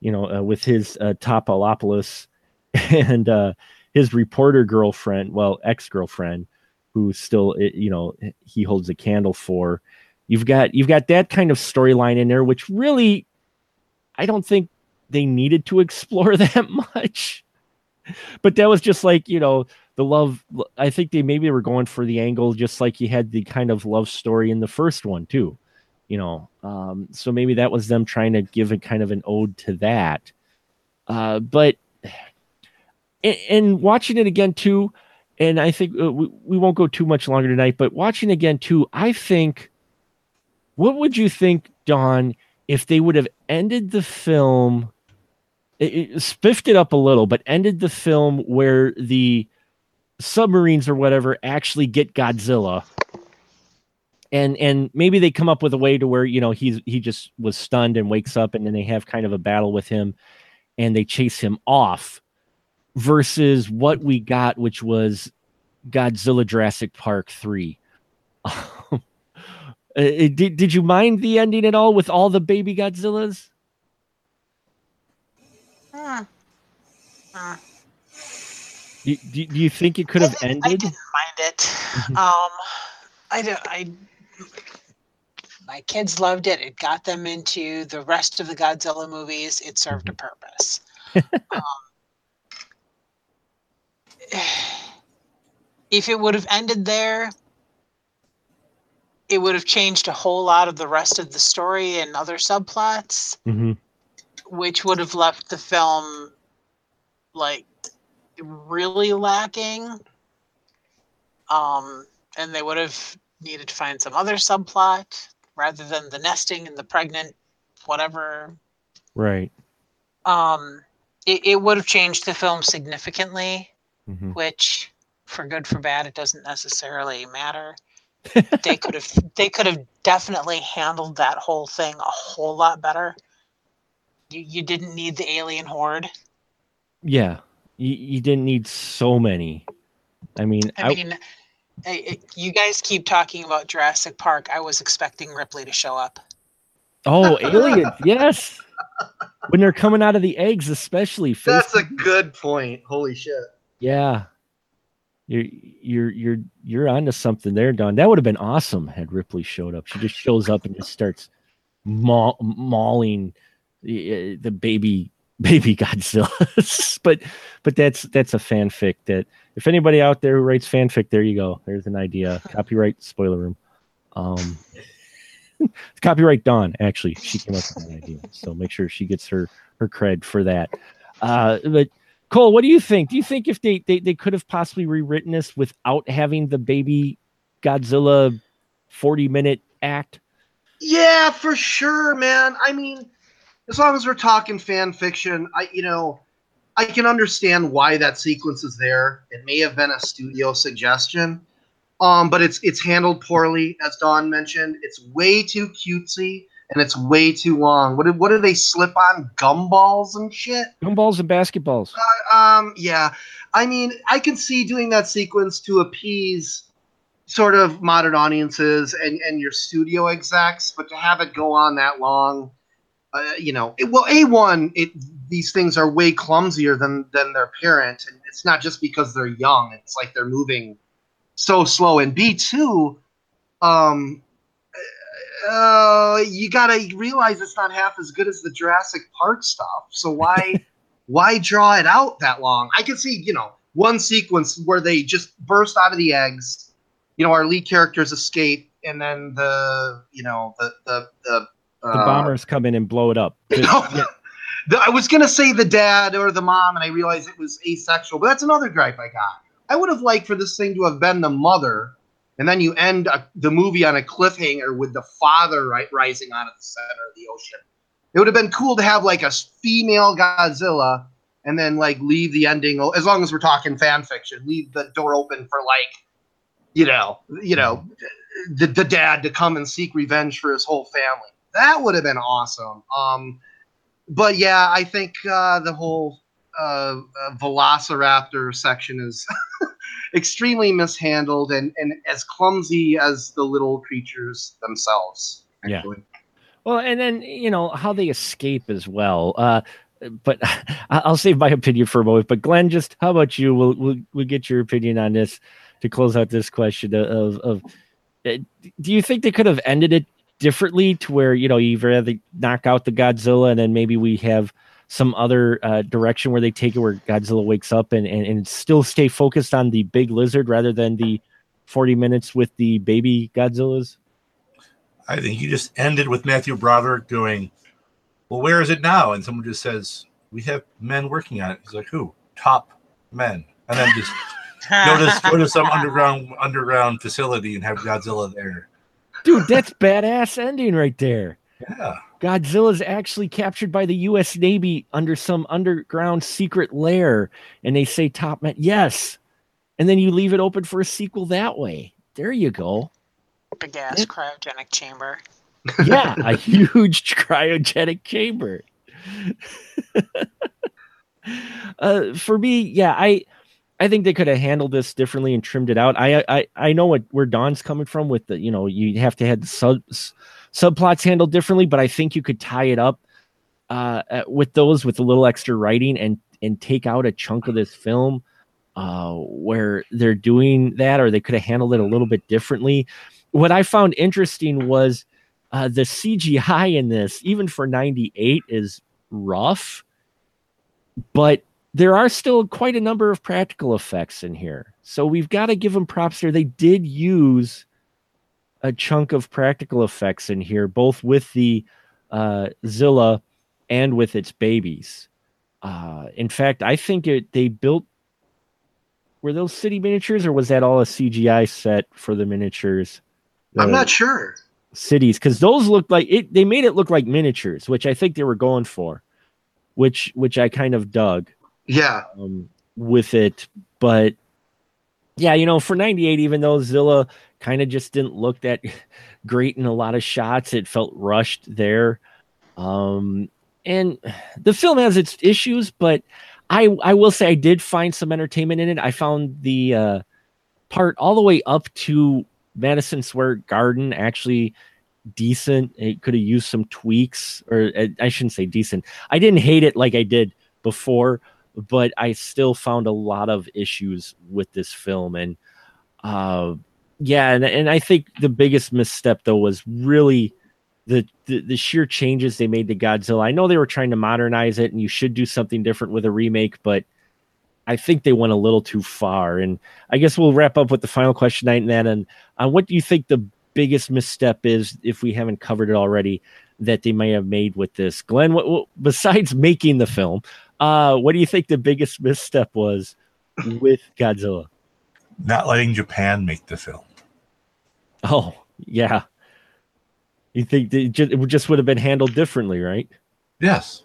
you know uh, with his uh, Topolopoulos *laughs* and uh his reporter girlfriend, well, ex-girlfriend who still eh, you know he holds a candle for. You've got you've got that kind of storyline in there which really I don't think they needed to *laughs* explore that much. But that was just like, you know, the love I think they maybe were going for the angle just like you had the kind of love story in the first one too. You know, um, so maybe that was them trying to give a kind of an ode to that. Uh, but *sighs* and, and watching it again too, and I think uh, we, we won't go too much longer tonight, but watching again too, I think what would you think, Dawn, if they would have ended the film, it, it spiffed it up a little, but ended the film where the submarines or whatever actually get Godzilla. And and maybe they come up with a way to where, you know, he's he just was stunned and wakes up and then they have kind of a battle with him and they chase him off versus what we got, which was Godzilla Jurassic Park 3. *laughs* Uh, did, did you mind the ending at all with all the baby Godzillas? Hmm. Hmm. Do, do, do you think it could have I ended? I didn't mind it. um, I don't. I my kids loved it. It got them into the rest of the Godzilla movies. It served a purpose. *laughs* um, if it would have ended there, it would have changed a whole lot of the rest of the story and other subplots, Mhm. Which would have left the film like really lacking. Um, and they would have needed to find some other subplot rather than the nesting and the pregnant, whatever. Right. Um, it, it would have changed the film significantly, Mhm. which for good for bad it doesn't necessarily matter. *laughs* they could have they could have definitely handled that whole thing a whole lot better. You you didn't need the alien horde. Yeah. You, you didn't need so many. I mean, I, I, mean, I, I- you guys keep talking about Jurassic Park. I was expecting Ripley to show up. oh, *laughs* aliens. yes. When they're coming out of the eggs, especially. face- That's a good point. Holy shit. Yeah. You're you're you're you're onto something there, Dawn. That would have been awesome had Ripley showed up. She just shows up and just starts maul- mauling the, baby *laughs* baby Godzilla. *laughs* but but that's that's a fanfic that if anybody out there who writes fanfic, there you go. There's an idea. *laughs* Copyright spoiler room. Um copyright Dawn, actually. She came up with an idea. So make sure she gets her her cred for that. Uh but Cole, what do you think? Do you think if they, they, they could have possibly rewritten this without having the baby Godzilla 40 minute act? Yeah, for sure, man. I mean, as long as we're talking fan fiction, I you know, I can understand why that sequence is there. It may have been a studio suggestion. Um, but it's it's handled poorly, as Dawn mentioned. It's way too cutesy and it's way too long. What do, what do they slip on gumballs and shit? Gumballs and basketballs. Uh, um, yeah. I mean, I can see doing that sequence to appease sort of modern audiences and, and your studio execs, but to have it go on that long, uh, you know, it, well, a one, it these things are way clumsier than than their parent, and it's not just because they're young. It's like they're moving so slow. And B two, um, uh, you gotta realize it's not half as good as the Jurassic Park stuff. So why *laughs* why draw it out that long? I can see, you know, one sequence where they just burst out of the eggs. You know, our lead characters escape, and then the you know the the the, the uh, bombers come in and blow it up. *laughs* the, I was gonna say the dad or the mom, and I realized it was asexual, but that's another gripe I got. I would have liked for this thing to have been the mother and then you end a, the movie on a cliffhanger with the father right, rising out of the center of the ocean. It would have been cool to have like a female Godzilla and then like leave the ending as long as we're talking fan fiction, leave the door open for like you know, you know, the, the dad to come and seek revenge for his whole family. That would have been awesome. Um, but yeah, I think uh, the whole uh, uh, Velociraptor section is *laughs* extremely mishandled and, and as clumsy as the little creatures themselves. Actually. Yeah. Well, and then you know how they escape as well. Uh, but *laughs* I'll save my opinion for a moment. But Glenn, just how about you? We'll we'll, we'll get your opinion on this to close out this question of of. Uh, do you think they could have ended it differently to where you know you rather knock out the Godzilla and then maybe we have some other uh, direction where they take it where Godzilla wakes up and, and, and still stay focused on the big lizard rather than the 40 minutes with the baby Godzillas? I think you just ended with Matthew Broderick going, Well, where is it now? And someone just says, We have men working on it. He's like, Who? Top men. And then just go to go to some *laughs* underground underground facility and have Godzilla there. Dude, that's badass ending right there. Yeah. Godzilla is actually captured by the U.S. Navy under some underground secret lair, and they say top man, yes, and then you leave it open for a sequel that way. There you go. Big ass cryogenic chamber. yeah, a *laughs* huge cryogenic chamber. *laughs* uh, for me, yeah, I I think they could have handled this differently and trimmed it out. I I I know what where Dawn's coming from with the you know you have to have the subs subplots handled differently, but I think you could tie it up uh, with those with a little extra writing and and take out a chunk of this film uh, where they're doing that, or they could have handled it a little bit differently. What I found interesting was uh, the CGI in this, even for '98, is rough, but there are still quite a number of practical effects in here. So we've got to give them props there. They did use a chunk of practical effects in here, both with the uh, Zilla and with its babies. Uh, in fact, I think it, they built. Were those city miniatures, or was that all a CGI set for the miniatures? The I'm not sure. Cities, because those looked like it. They made it look like miniatures, which I think they were going for, which which I kind of dug. Yeah. Um, with it, but yeah, you know, for 98, even though Zilla kind of just didn't look that *laughs* great in a lot of shots. It felt rushed there. Um, and the film has its issues, but I I will say I did find some entertainment in it. I found the uh, part all the way up to Madison Square Garden actually decent. It could have used some tweaks, or uh, I shouldn't say decent. I didn't hate it like I did before, but I still found a lot of issues with this film, and uh, yeah, and, and I think the biggest misstep though was really the, the, the sheer changes they made to Godzilla. I know they were trying to modernize it, and you should do something different with a remake, but I think they went a little too far. And I guess we'll wrap up with the final question night and then. And uh, what do you think the biggest misstep is, if we haven't covered it already, that they may have made with this? Glenn, what, what, besides *laughs* making the film, uh, what do you think the biggest misstep was with Godzilla? Not letting Japan make the film. Oh, yeah. You think it just would have been handled differently, right? Yes,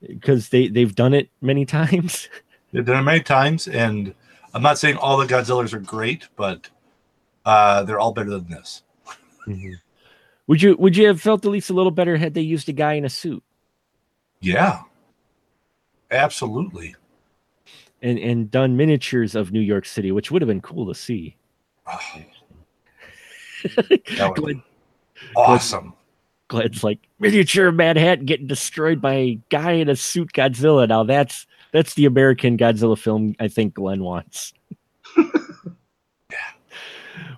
Because they they've done it many *laughs* times. they've done it many times, and I'm not saying all the Godzillas are great, but uh, they're all better than this. Would you would you have felt at least a little better had they used a guy in a suit Yeah, absolutely. and and done miniatures of New York City, which would have been cool to see. That would Glad, be awesome. Glad's like miniature Manhattan getting destroyed by a guy in a suit Godzilla. Now that's that's the American Godzilla film I think Glenn wants. *laughs* *laughs*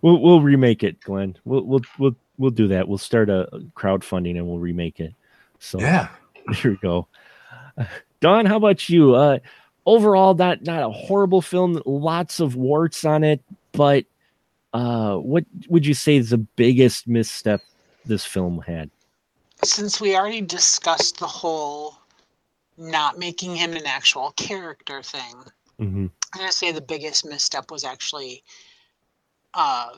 We'll we'll remake it, Glenn. We'll we'll we'll we'll do that. We'll start a crowdfunding and we'll remake it. So Yeah. *laughs* There we go. Dawn, how about you? Uh, overall, not not a horrible film. Lots of warts on it, but uh, what would you say is the biggest misstep this film had? Since we already discussed the whole not making him an actual character thing, Mm-hmm. I'm gonna say the biggest misstep was actually uh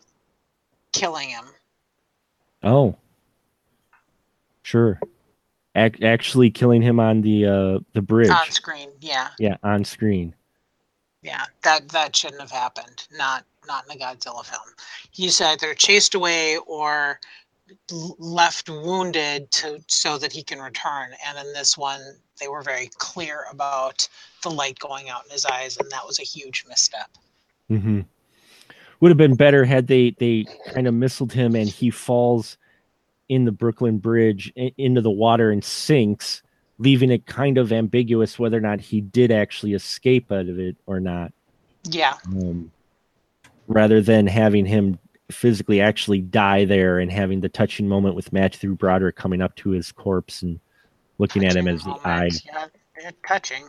killing him. Oh, sure. Ac- actually, killing him on the uh, the bridge. On screen, yeah. Yeah, on screen. Yeah. That that shouldn't have happened. Not not in a Godzilla film. He's either chased away or left wounded to so that he can return. And in this one, they were very clear about the light going out in his eyes, and that was a huge misstep. Mm-hmm. Would have been better had they they kind of missiled him and he falls in the Brooklyn Bridge into the water and sinks, leaving it kind of ambiguous whether or not he did actually escape out of it or not. Yeah. Um, rather than having him physically actually die there and having the touching moment with Matthew Broderick coming up to his corpse and looking at him as he Touching eyed. Yeah, touching.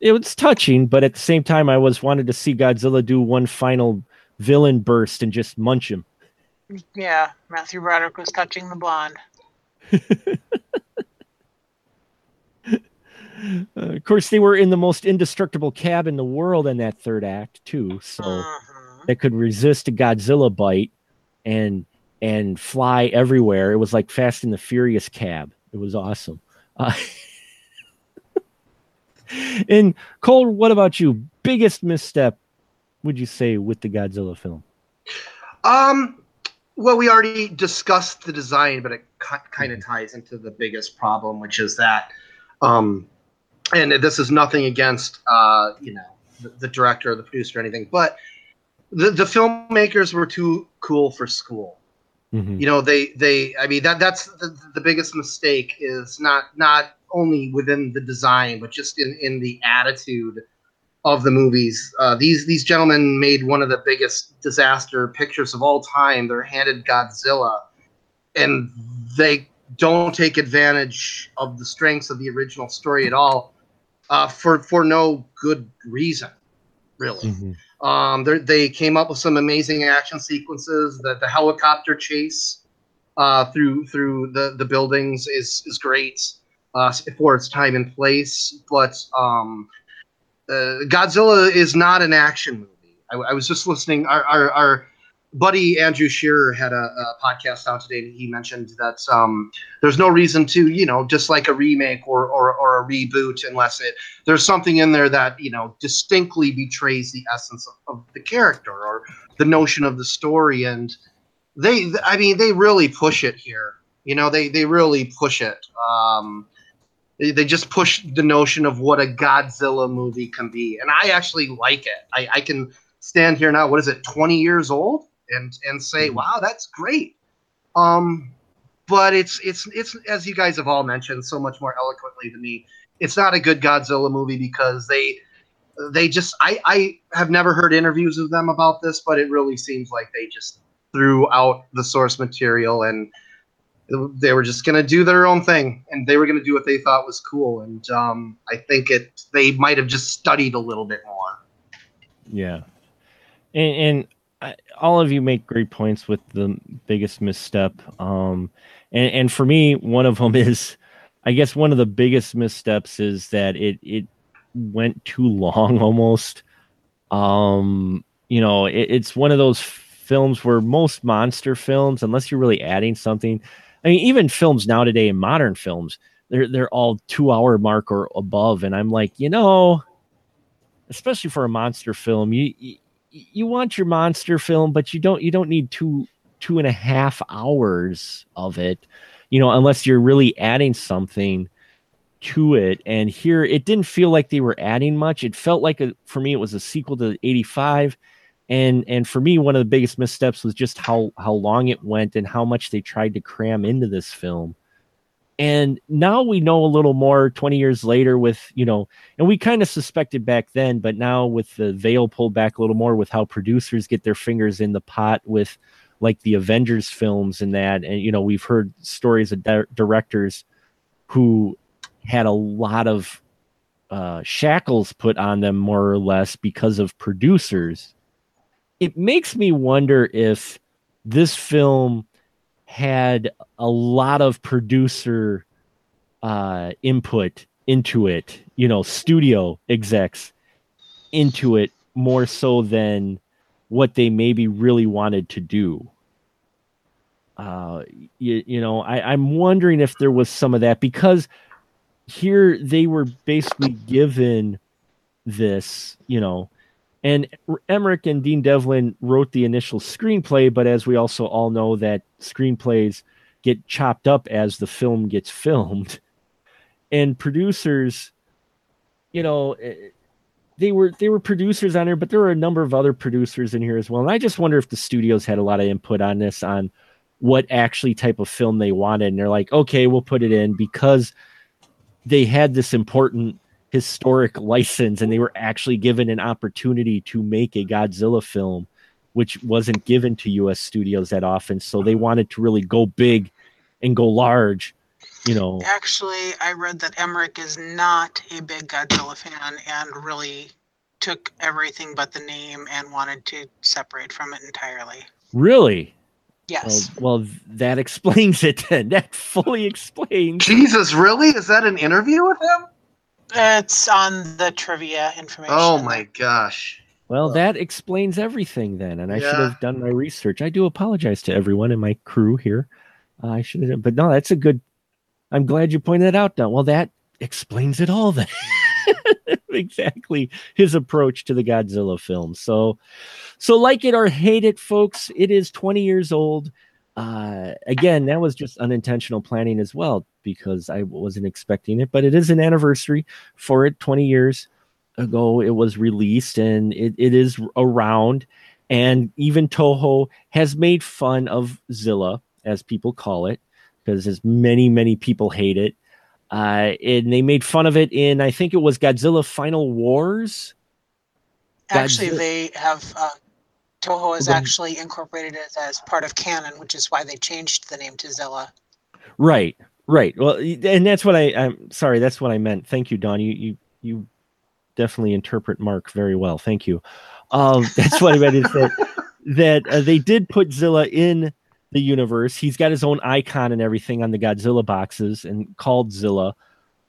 it was touching, but at the same time, I was wanted to see Godzilla do one final villain burst and just munch him. Yeah, Matthew Broderick was touching the blonde. *laughs* Uh, of course, they were in the most indestructible cab in the world in that third act too, so that could resist a Godzilla bite and and fly everywhere. It was like Fast and the Furious cab. It was awesome. Uh, *laughs* and Cole, what about you? Biggest misstep, would you say, with the Godzilla film? Um, well, we already discussed the design, but it kind of ties into the biggest problem, which is that, um, and this is nothing against, uh, you know, the, the director or the producer or anything, but the the filmmakers were too cool for school. Mhm. You know, they they, I mean, that that's the, the biggest mistake is not not only within the design, but just in in the attitude of the movies. Uh, these these gentlemen made one of the biggest disaster pictures of all time. They're handed Godzilla, and they don't take advantage of the strengths of the original story at all, uh, for for no good reason, really. Mhm. Um, they they came up with some amazing action sequences. The the helicopter chase uh, through through the the buildings is is great uh, for its time and place. But um, uh, Godzilla is not an action movie. I, I was just listening. Our, our, our buddy Andrew Shearer had a, a podcast out today, he mentioned that um, there's no reason to, you know, just like a remake or, or, or a reboot, unless it there's something in there that you know distinctly betrays the essence of, of the character or the notion of the story. And they, I mean, they really push it here. You know, they they really push it. Um, they, they just push the notion of what a Godzilla movie can be, and I actually like it. I, I can stand here now. What is it? Twenty years old, and and say, wow, that's great. Um, but it's it's it's as you guys have all mentioned so much more eloquently than me. It's not a good Godzilla movie because they they just I I have never heard interviews of them about this, but it really seems like they just threw out the source material and they were just going to do their own thing and they were going to do what they thought was cool and um, i think it they might have just studied a little bit more Yeah, and, and I, all of you make great points with the biggest misstep. Um, and and for me, one of them *laughs* is, I guess, one of the biggest missteps is that it it went too long *laughs* almost. Um, you know, it, it's one of those films where most monster films, unless you're really adding something. I mean, even films now today modern films, they're they're all two hour mark or above, and I'm like, you know, especially for a monster film, you, you you want your monster film, but you don't you don't need two two and a half hours of it, you know, unless you're really adding something to it. And here, it didn't feel like they were adding much. It felt like a, for me, it was a sequel to '85, and and for me, one of the biggest missteps was just how how long it went and how much they tried to cram into this film. And now we know a little more 20 years later with you know and we kind of suspected back then but now with the veil pulled back a little more with how producers get their fingers in the pot with like the avengers films and that. And you know we've heard stories of di- directors who had a lot of uh, shackles put on them more or less because of producers it makes me wonder if this film had a lot of producer uh, input into it, you know, studio execs into it more so than what they maybe really wanted to do. Uh, you, you know, I, I'm wondering if there was some of that because here they were basically given this, you know, and Emmerich and Dean Devlin wrote the initial screenplay, but as we also all know, that screenplays get chopped up as the film gets filmed. And producers, you know, eh, they were they were producers on here, but there were a number of other producers in here as well. And I just wonder if the studios had a lot of input on this, on what actually type of film they wanted. And they're like, okay, we'll put it in because they had this important historic license and they were actually given an opportunity to make a Godzilla film, which wasn't given to US studios that often. So they wanted to really go big and go large. You know, actually, I read that Emmerich is not a big Godzilla fan and really took everything but the name and wanted to separate from it entirely. Really? Yes. Well, well, that *laughs* explains it then. That fully explains. Jesus, really? Is that an interview with him? It's on the trivia information. Oh my gosh. Well, that explains everything then, and I should have done my research. I do apologize to everyone in my crew here. Uh, I should have, but no, that's a good. I'm glad you pointed that out. Now, well, that explains it all then. *laughs* exactly his approach to the Godzilla film. So, so like it or hate it, folks, it is 20 years old. Uh, again, that was just unintentional planning as well because I wasn't expecting it, but it is an anniversary for it. 20 years ago, it was released and it, it is around. And even Toho has made fun of Zilla, as people call it, because as many, many people hate it. Uh, and they made fun of it in, I think it was Godzilla Final Wars. Actually, Godzilla- they have uh, Toho has actually incorporated it as part of canon, which is why they changed the name to Zilla. Right, right. Well, and that's what I. I'm sorry. That's what I meant. Thank you, Dawn. You you you definitely interpret Mark very well. Thank you. Um, *laughs* that's what I meant. Is that that uh, they did put Zilla in the universe. He's got his own icon and everything on the Godzilla boxes and called Zilla.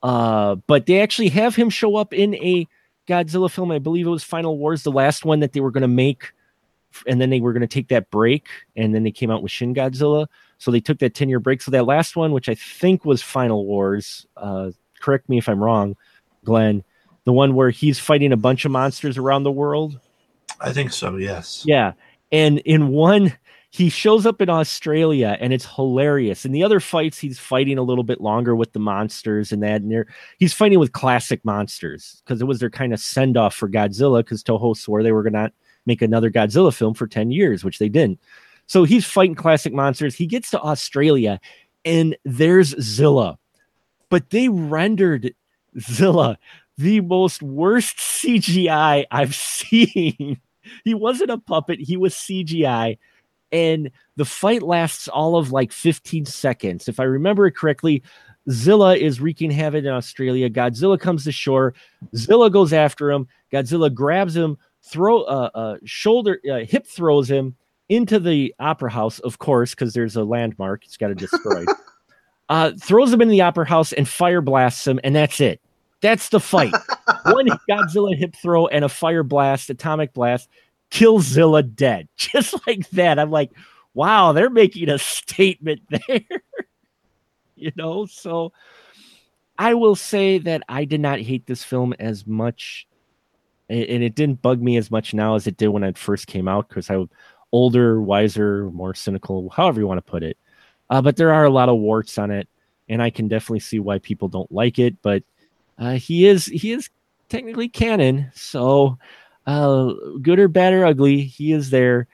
Uh, but they actually have him show up in a Godzilla film. I believe it was Final Wars, the last one that they were going to make, and then they were going to take that break, and then they came out with Shin Godzilla. So they took that 10 year break. So that last one, which I think was Final Wars, uh, correct me if I'm wrong, Glenn, the one where he's fighting a bunch of monsters around the world. I think so. Yes. Yeah. And in one, he shows up in Australia and it's hilarious. In the other fights, he's fighting a little bit longer with the monsters and that. And he's fighting with classic monsters because it was their kind of send off for Godzilla because Toho swore they were going to make another Godzilla film for 10 years, which they didn't. So he's fighting classic monsters. He gets to Australia and there's Zilla, but they rendered Zilla the most worst CGI I've *laughs* seen. he wasn't a puppet, he was CGI. And the fight lasts all of like 15 seconds. If I remember it correctly, Zilla is wreaking havoc in Australia. Godzilla comes to shore. Zilla goes after him. Godzilla grabs him, throw uh, uh shoulder uh, hip throws him into the opera house, of course, because there's a landmark. It's got to destroy. *laughs* uh, throws him in the opera house and fire blasts him, and that's it. That's the fight. *laughs* One Godzilla hip throw and a fire blast, atomic blast. kills Zilla dead. *laughs* Just like that. I'm like, wow, they're making a statement there. you know, so I will say that I did not hate this film as much and it didn't bug me as much now as it did when it first came out because I'm older, wiser, more cynical, however you want to put it. Uh, but there are a lot of warts on it, and I can definitely see why people don't like it. But uh, he is he is technically canon, so uh, good or bad or ugly, he is there.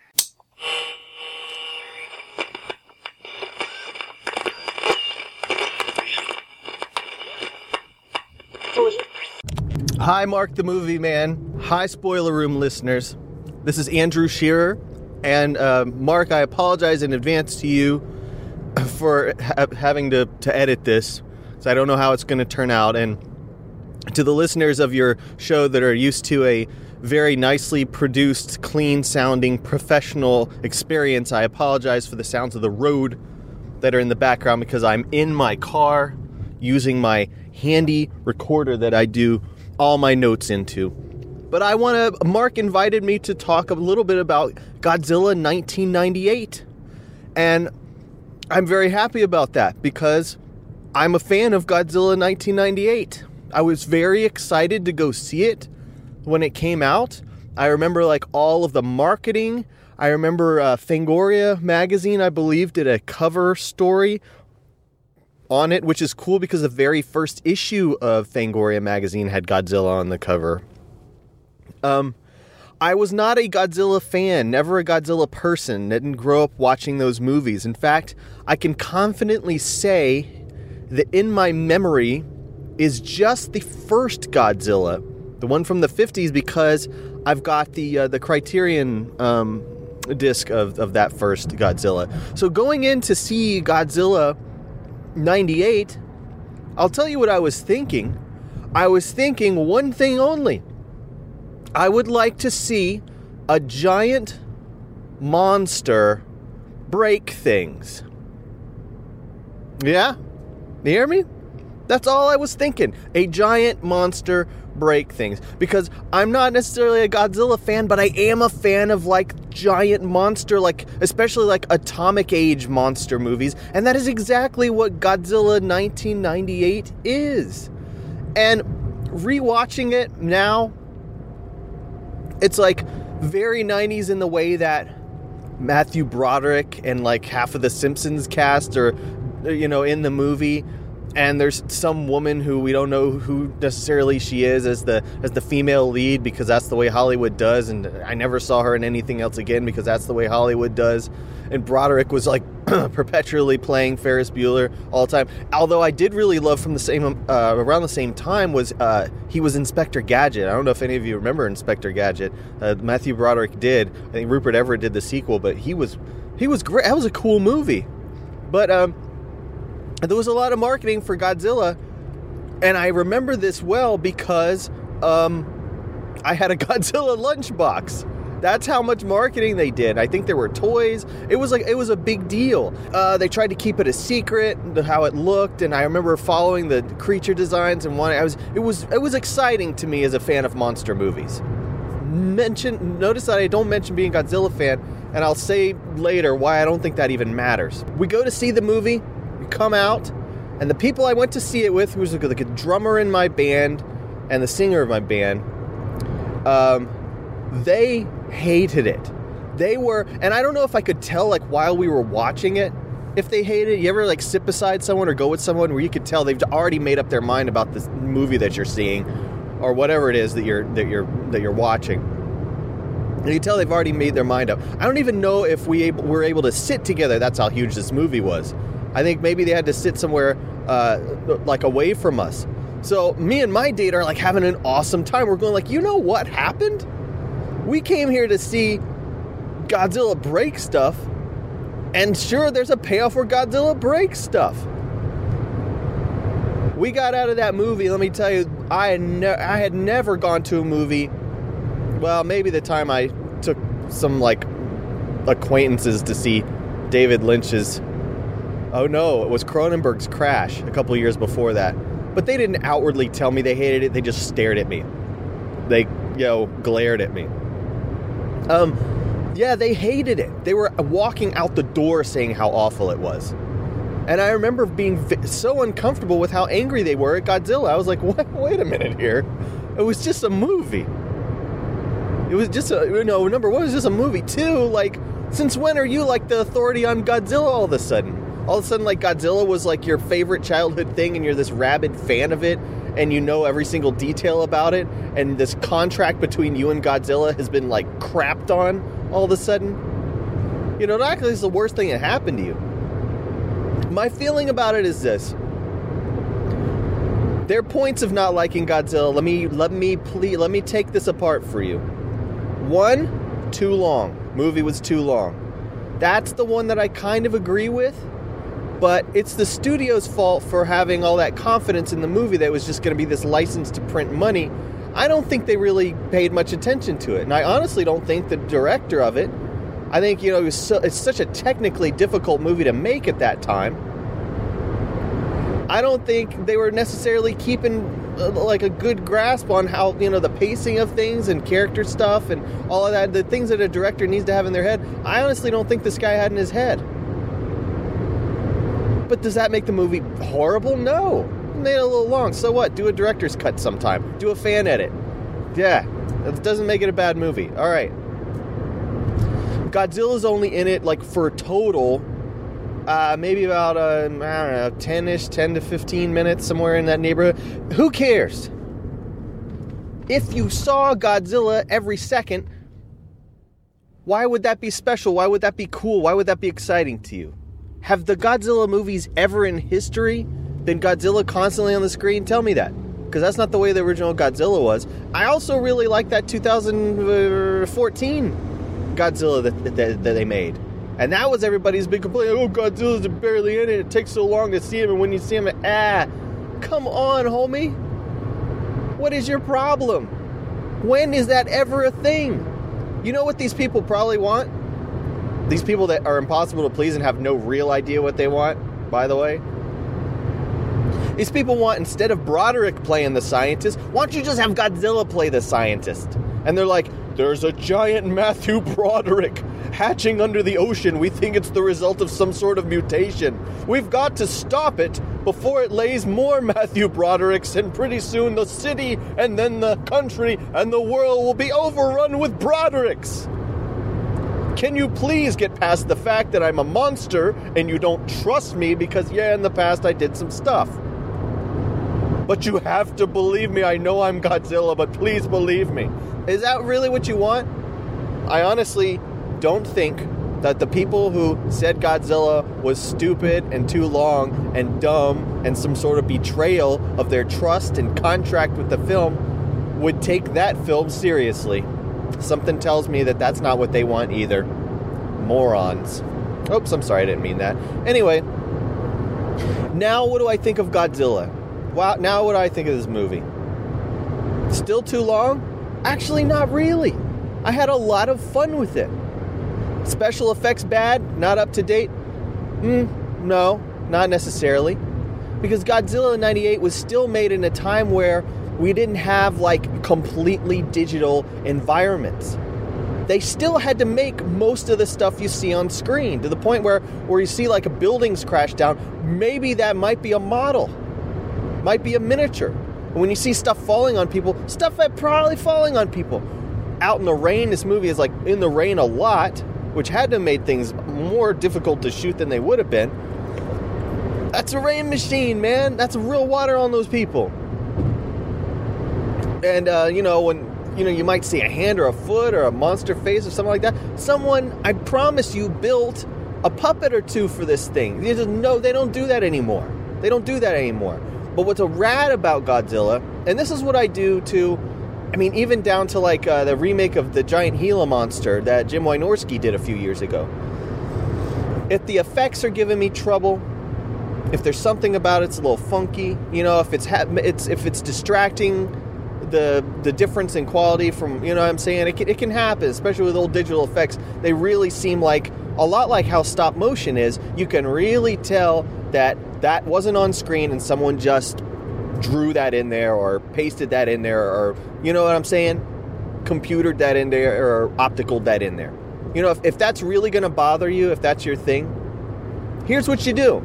Hi, Mark the Movie Man. Hi, Spoiler Room listeners. This is Andrew Shearer. And uh, Mark, I apologize in advance to you for ha- having to, to edit this. So I don't know how it's going to turn out. And to the listeners of your show that are used to a very nicely produced, clean sounding, professional experience, I apologize for the sounds of the road that are in the background because I'm in my car using my handy recorder that I do all my notes into. But I want to, Mark invited me to talk a little bit about Godzilla 1998. And I'm very happy about that because I'm a fan of Godzilla 1998. I was very excited to go see it when it came out. I remember like all of the marketing. I remember uh, Fangoria magazine, I believe, did a cover story on it, which is cool because the very first issue of Fangoria magazine had Godzilla on the cover. Um, I was not a Godzilla fan, never a Godzilla person, didn't grow up watching those movies. In fact, I can confidently say that in my memory is just the first Godzilla, the one from the 50s, because I've got the uh, the Criterion um, disc of, of that first Godzilla. So going in to see Godzilla 98, I'll tell you what I was thinking. I was thinking one thing only. I would like to see a giant monster break things. Yeah? You hear me? That's all I was thinking. A giant monster break things. Because I'm not necessarily a Godzilla fan, but I am a fan of like giant monster, like especially like atomic age monster movies. And that is exactly what Godzilla 1998 is. And rewatching it now, it's like very 90s in the way that Matthew Broderick and like half of the Simpsons cast are, you know, in the movie and there's some woman who we don't know who necessarily she is as the as the female lead because that's the way Hollywood does. And I never saw her in anything else again because that's the way Hollywood does. And Broderick was like *clears throat* perpetually playing Ferris Bueller all the time. Although I did really love from the same uh, around the same time was uh, he was Inspector Gadget. I don't know if any of you remember Inspector Gadget. Uh, Matthew Broderick did. I think Rupert Everett did the sequel but he was he was great. That was a cool movie. But um there was a lot of marketing for Godzilla, and I remember this well because um, I had a *laughs* Godzilla lunchbox. That's how much marketing they did. I think there were toys. It was like it was a big deal. Uh, they tried to keep it a secret, how it looked, and I remember following the creature designs and one. I was it was it was exciting to me as a fan of monster movies. Mention notice that I don't mention being a Godzilla fan, and I'll say later why I don't think that even matters. We go to see the movie come out, and the people I went to see it with, who's like a drummer in my band and the singer of my band, um, they hated it. They were, and I don't know if I could tell like while we were watching it if they hated it. You ever like sit beside someone or go with someone where you could tell they've already made up their mind about this movie that you're seeing, or whatever it is that you're that you're that you're watching. And you can tell they've already made their mind up. I don't even know if we able, were able to sit together. That's how huge this movie was. I think maybe they had to sit somewhere uh, like away from us. So me and my date are like having an awesome time. We're going like, you know what happened? We came here to see Godzilla break stuff, and sure, there's a payoff where Godzilla breaks stuff. We got out of that movie. Let me tell you, I ne- I had never gone to a movie. Well, maybe the time I took some like acquaintances to see David Lynch's Oh no, it was Cronenberg's Crash a couple years before that. But they didn't outwardly tell me they hated it, they just stared at me. They, you know, glared at me. Um, yeah, they hated it. They were walking out the door saying how awful it was. And I remember being so uncomfortable with how angry they were at Godzilla. I was like, *laughs* what? wait a minute here. It was just a movie. It was just a, you know, number one, it was just a movie. Two, like, since when are you like the authority on Godzilla all of a sudden? All of a sudden, like, Godzilla was like your favorite childhood thing and you're this rabid fan of it and you know every single detail about it and this contract between you and Godzilla has been like crapped on all of a sudden. You know, not actually is the worst thing that happened to you. My feeling about it is this. Their points of not liking Godzilla, let me let me please let me take this apart for you. One, too long. Movie was too long. That's the one that I kind of agree with, but it's the studio's fault for having all that confidence in the movie that was just going to be this license to print money. I don't think they really paid much attention to it, and I honestly don't think the director of it. I think you know it so, it's such a technically difficult movie to make at that time. I don't think they were necessarily keeping uh, like a good grasp on how you know the pacing of things and character stuff and all of that. The things that a director needs to have in their head. I honestly don't think this guy had in his head. But does that make the movie horrible? No. Made it a little long. So what? Do a director's cut sometime. Do a fan edit. Yeah, that doesn't make it a bad movie. All right. Godzilla's only in it like for a total uh, maybe about uh, I don't know, ten ish, ten to fifteen minutes, somewhere in that neighborhood. Who cares? If you saw Godzilla every second, why would that be special? Why would that be cool? Why would that be exciting to you? Have the Godzilla movies ever in history been Godzilla constantly on the screen? Tell me that. Because that's not the way the original Godzilla was. I also really like that 2014 Godzilla that, that, that they made. And that was everybody's big complaint. Oh, Godzilla's barely in it. It takes so long to see him. And when you see him, ah, come on, homie. What is your problem? When is that ever a thing? You know what these people probably want? These people that are impossible to please and have no real idea what they want, by the way. These people want, instead of Broderick playing the scientist, why don't you just have Godzilla play the scientist? And they're like, there's a giant Matthew *laughs* Broderick hatching under the ocean. We think it's the result of some sort of mutation. We've got to stop it before it lays more Matthew Brodericks, and pretty soon the city, and then the country, and the world will be overrun with Brodericks. Can you please get past the fact that I'm a monster and you don't trust me because, yeah, in the past I did some stuff? But you have to believe me. I know I'm Godzilla, but please believe me. Is that really what you want? I honestly don't think that the people who said Godzilla was stupid and too long and dumb and some sort of betrayal of their trust and contract with the film would take that film seriously. Something tells me that that's not what they want either. Morons. Oops, I'm sorry, I didn't mean that. Anyway, now what do I think of Godzilla? Wow, now what do I think of this movie? Still too long? Actually, not really. I had a lot of fun with it. Special effects bad? Not up to date? Hmm, no, not necessarily. Because Godzilla 98 was still made in a time where we didn't have like completely digital environments. They still had to make most of the stuff you see on screen to the point where where you see like a buildings crash down, maybe that might be a model. Might be a miniature. And when you see stuff falling on people, stuff that probably falling on people. Out in the rain, this movie is like in the rain a lot, which had to have made things more difficult to shoot than they would have been. That's a rain machine, man. That's real water on those people. And uh, you know when you know you might see a hand or a foot or a monster face or something like that. Someone, I promise you, built a puppet or two for this thing. You just no, they don't do that anymore. They don't do that anymore. But what's a rad about Godzilla, and this is what I do to, I mean, even down to like uh, the remake of the giant Gila monster that Jim Wynorski did a few years ago. If the effects are giving me trouble, if there's something about it, it's a little funky, you know, if it's ha- it's if it's distracting the the difference in quality from you know what I'm saying? It can, it can happen especially with old digital effects. They really seem like a lot like how stop motion is. You can really tell that that wasn't on screen and someone just drew that in there or pasted that in there or you know what I'm saying? Computered that in there or optical that in there. You know, if, if that's really going to bother you, if that's your thing, here's what you do.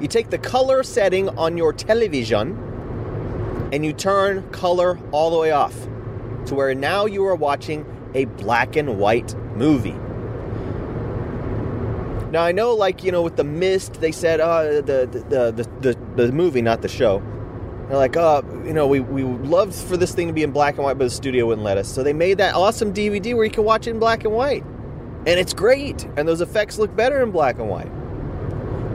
You take the color setting on your television and you turn color all the way off to where now you are watching a black and white movie. Now I know, like you know, with the mist, they said, "Oh, the the the the, the movie, not the show." They're like, "Oh, you know, we we would love for this thing to be in black and white, but the studio wouldn't let us." So they made that awesome DVD where you can watch it in black and white, and it's great, and those effects look better in black and white.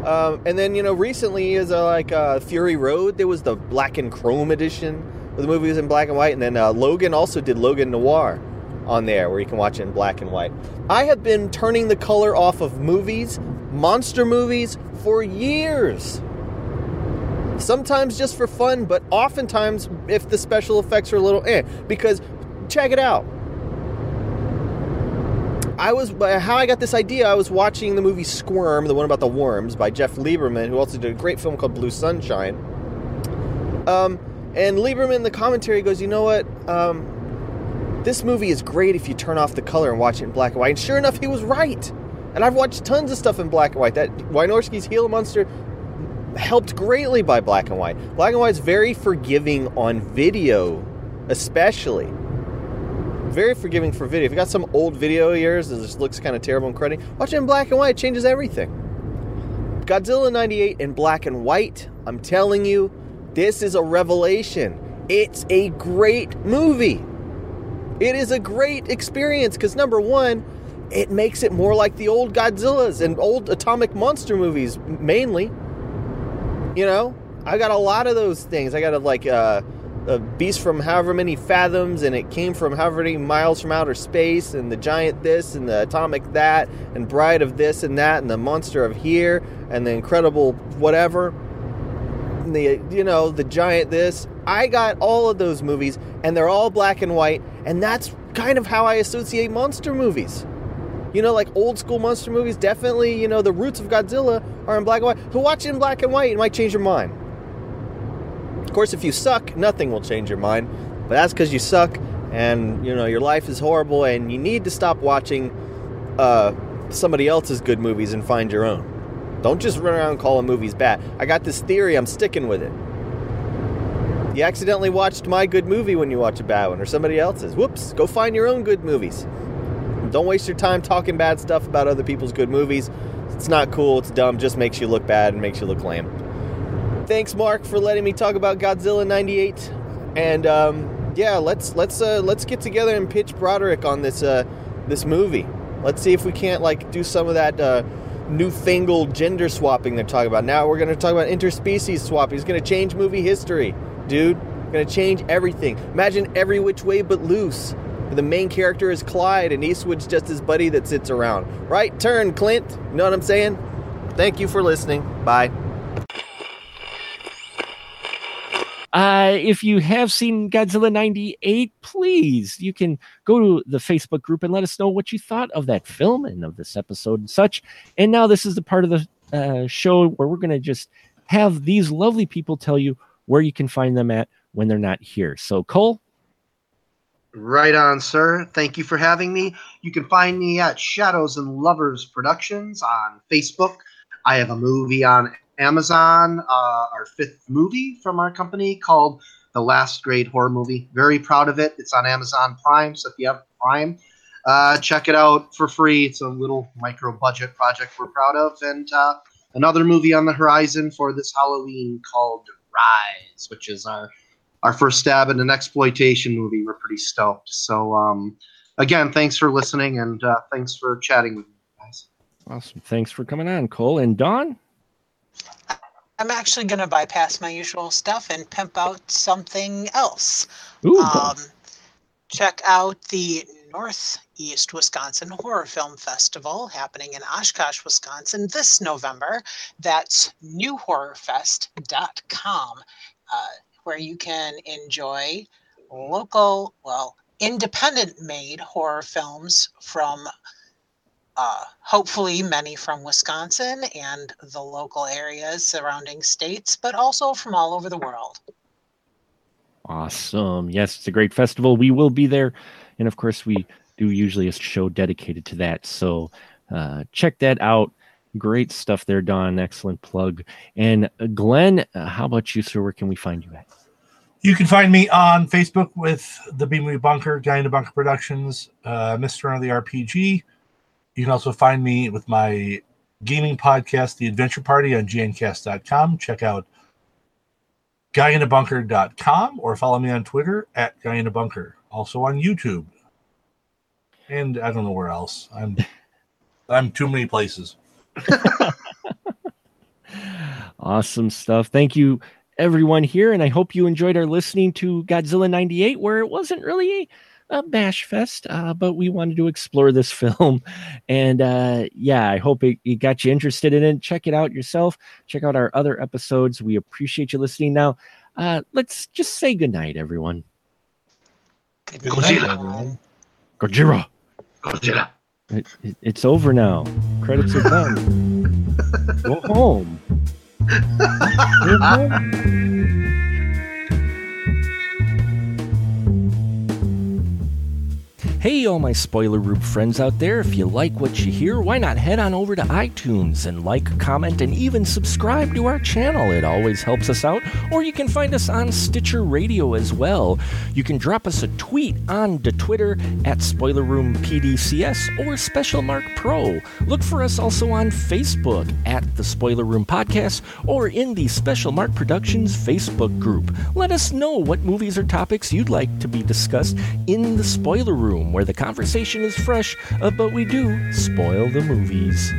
Um, and then you know, recently is uh, like uh, Fury Road. There was the black and chrome edition where the movie was in black and white, and then uh, Logan also did Logan Noir on there where you can watch it in black and white. I have been turning the color off of movies, monster movies, for years. Sometimes just for fun, but oftentimes if the special effects are a little eh. Because check it out. I was how I got this idea. I was watching the movie Squirm, the one about the worms, by Jeff Lieberman, who also did a great film called Blue Sunshine. Um, and Lieberman, in the commentary, goes, "You know what? Um, this movie is great if you turn off the color and watch it in black and white. And sure enough, he was right. And I've watched tons of stuff in black and white. That Wynorski's Gila Monster helped greatly by black and white. Black and white is very forgiving on video, especially. Very forgiving for video. If you got some old video of yours that just looks kind of terrible and cruddy, watch it in black and white. It changes everything. Godzilla 98 in black and white, I'm telling you, this is a revelation. It's a great movie. It is a great experience because number one, it makes it more like the old Godzillas and old atomic monster movies, mainly. You know, I got a lot of those things. I got a, like uh, a beast from however many fathoms, and it came from however many miles from outer space, and the giant this, and the atomic that, and bride of this and that, and the monster of here, and the incredible whatever. And the you know the giant this. I got all of those movies, and they're all black and white, and that's kind of how I associate monster movies. You know, like old school monster movies, definitely, you know, the roots of Godzilla are in black and white. So watch it in black and white, it might change your mind. Of course, if you suck, nothing will change your mind. But that's because you suck and, you know, your life is horrible and you need to stop watching uh, somebody else's good movies and find your own. Don't just run around calling movies bad. I got this theory, I'm sticking with it. You accidentally watched my good movie when you watch a bad one or somebody else's. Whoops, go find your own good movies. Don't waste your time talking bad stuff about other people's good movies. It's not cool, it's dumb, just makes you look bad and makes you look lame. Thanks, Mark, for letting me talk about Godzilla 98. And um, yeah, let's let's uh, let's get together and pitch Broderick on this uh, this movie. Let's see if we can't like do some of that uh, newfangled gender swapping they're talking about. Now we're going to talk about interspecies swapping. It's going to change movie history dude. Gonna change everything. Imagine every which way but loose. The main character is Clyde, and Eastwood's just his buddy that sits around. Right turn, Clint. You know what I'm saying? Thank you for listening. Bye. Uh, if you have seen Godzilla 98, please, you can go to the Facebook group and let us know what you thought of that film and of this episode and such. And now, this is the part of the uh, show where we're going to just have these lovely people tell you where you can find them at when they're not here. So, Cole? Right on, sir. Thank you for having me. You can find me at Shadows and Lovers Productions on Facebook. I have a movie on Amazon, uh, our fifth movie from our company called The Last Great Horror Movie. Very proud of it. It's on Amazon Prime, so if you have Prime, uh, check it out for free. It's a little micro budget project we're proud of. And uh, another movie on the horizon for this Halloween called Rise, which is our our first stab at an exploitation movie. We're pretty stoked. So um, again, thanks for listening and uh, thanks for chatting with me, guys. Awesome. Thanks for coming on, Cole and Dawn. I'm actually going to bypass my usual stuff and pimp out something else. Ooh, um, check out the Northeast Wisconsin Horror Film Festival happening in Oshkosh, Wisconsin this November. That's newhorrorfest.com, uh, where you can enjoy local, well, independent made horror films from uh, hopefully many from Wisconsin and the local areas surrounding states, but also from all over the world. Awesome. Yes, it's a great festival. We will be there. And of course, we do usually a show dedicated to that. So uh, check that out. Great stuff there, Dawn. Excellent plug. And uh, Glenn, uh, how about you, sir? Where can we find you at? You can find me on Facebook with the B Movie Bunker, Guy in the Bunker Productions, uh, Mr. of the RPG. You can also find me with my gaming podcast, The Adventure Party, on gncast.com. Check out guyinabunker.com or follow me on Twitter at guyinabunker. Also on YouTube. And I don't know where else. I'm *laughs* I'm too many places. *laughs* awesome stuff. Thank you everyone here and I hope you enjoyed our listening to Godzilla 98 where it wasn't really a bash fest uh, but we wanted to explore this *laughs* film and uh, yeah i hope it, it, got you interested in it check it out yourself check out our other episodes we appreciate you listening now uh, let's just say goodnight everyone good Godzilla. everyone. Gojira. Godzilla. It, it, it's over now. Credits are done. *laughs* Go home. Go home. Hey, all my spoiler room friends out there, if you like what you hear, why not head on over to iTunes and like, comment, and even subscribe to our channel? It always helps us out. Or you can find us on Stitcher Radio as well. You can drop us a tweet on the Twitter at Spoiler Room PDCS or Special Mark Pro. Look for us also on Facebook at the Spoiler Room Podcast or in the Special Mark Productions Facebook group. Let us know what movies or topics you'd like to be discussed in the Spoiler Room where the conversation is fresh, uh, but we do spoil the movies.